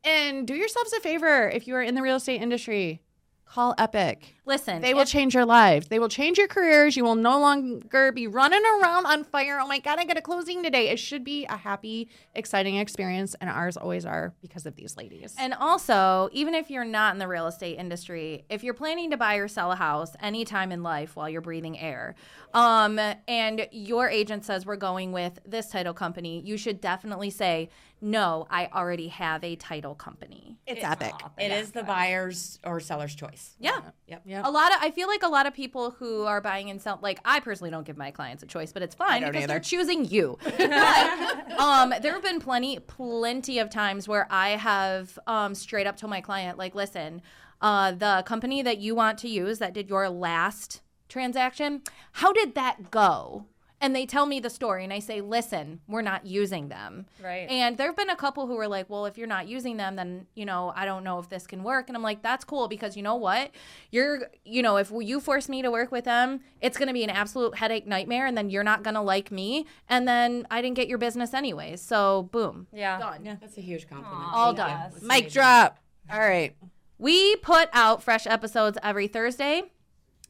And do yourselves a favor if you are in the real estate industry. Call Epic. Listen, They will if- change your lives. They will change your careers. You will no longer be running around on fire. Oh my God, I got a closing today. It should be a happy, exciting experience, and ours always are because of these ladies. And also, even if you're not in the real estate industry, if you're planning to buy or sell a house anytime in life while you're breathing air, um, and your agent says we're going with this title company, you should definitely say, no, I already have a title company. it's epic. It is the buyer's or seller's choice. Yeah. yeah. Yep. A lot of I feel like a lot of people who are buying and sell like I personally don't give my clients a choice, but it's fine don't because they're choosing you. (laughs) But, um, there have been plenty, plenty of times where I have um, straight up told my client, like, listen, uh, the company that you want to use that did your last transaction, how did that go? And they tell me the story, and I say, listen, we're not using them. Right. And there have been a couple who were like, well, if you're not using them, then, you know, I don't know if this can work. And I'm like, that's cool because you know what? You're, you know, if you force me to work with them, it's going to be an absolute headache nightmare. And then you're not going to like me. And then I didn't get your business anyways. So, boom. yeah. Done. That's a huge compliment. All Thank done. you. Mic drop. All right. We put out fresh episodes every Thursday.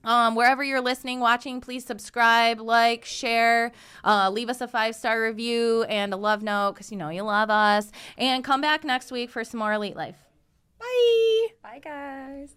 Um, wherever you're listening, watching, please subscribe, like, share, uh, leave us a five star review and a love note because you know you love us. And come back next week for some more Elite Life. Bye. Bye guys.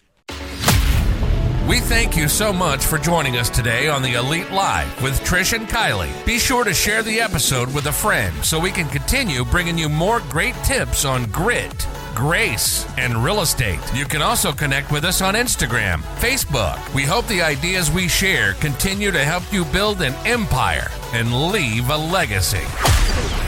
We thank you so much for joining us today on the Elite Life with Trish and Kylie. Be sure to share the episode with a friend so we can continue bringing you more great tips on grit, grace and real estate. You can also connect with us on Instagram, Facebook. We hope the ideas we share continue to help you build an empire and leave a legacy.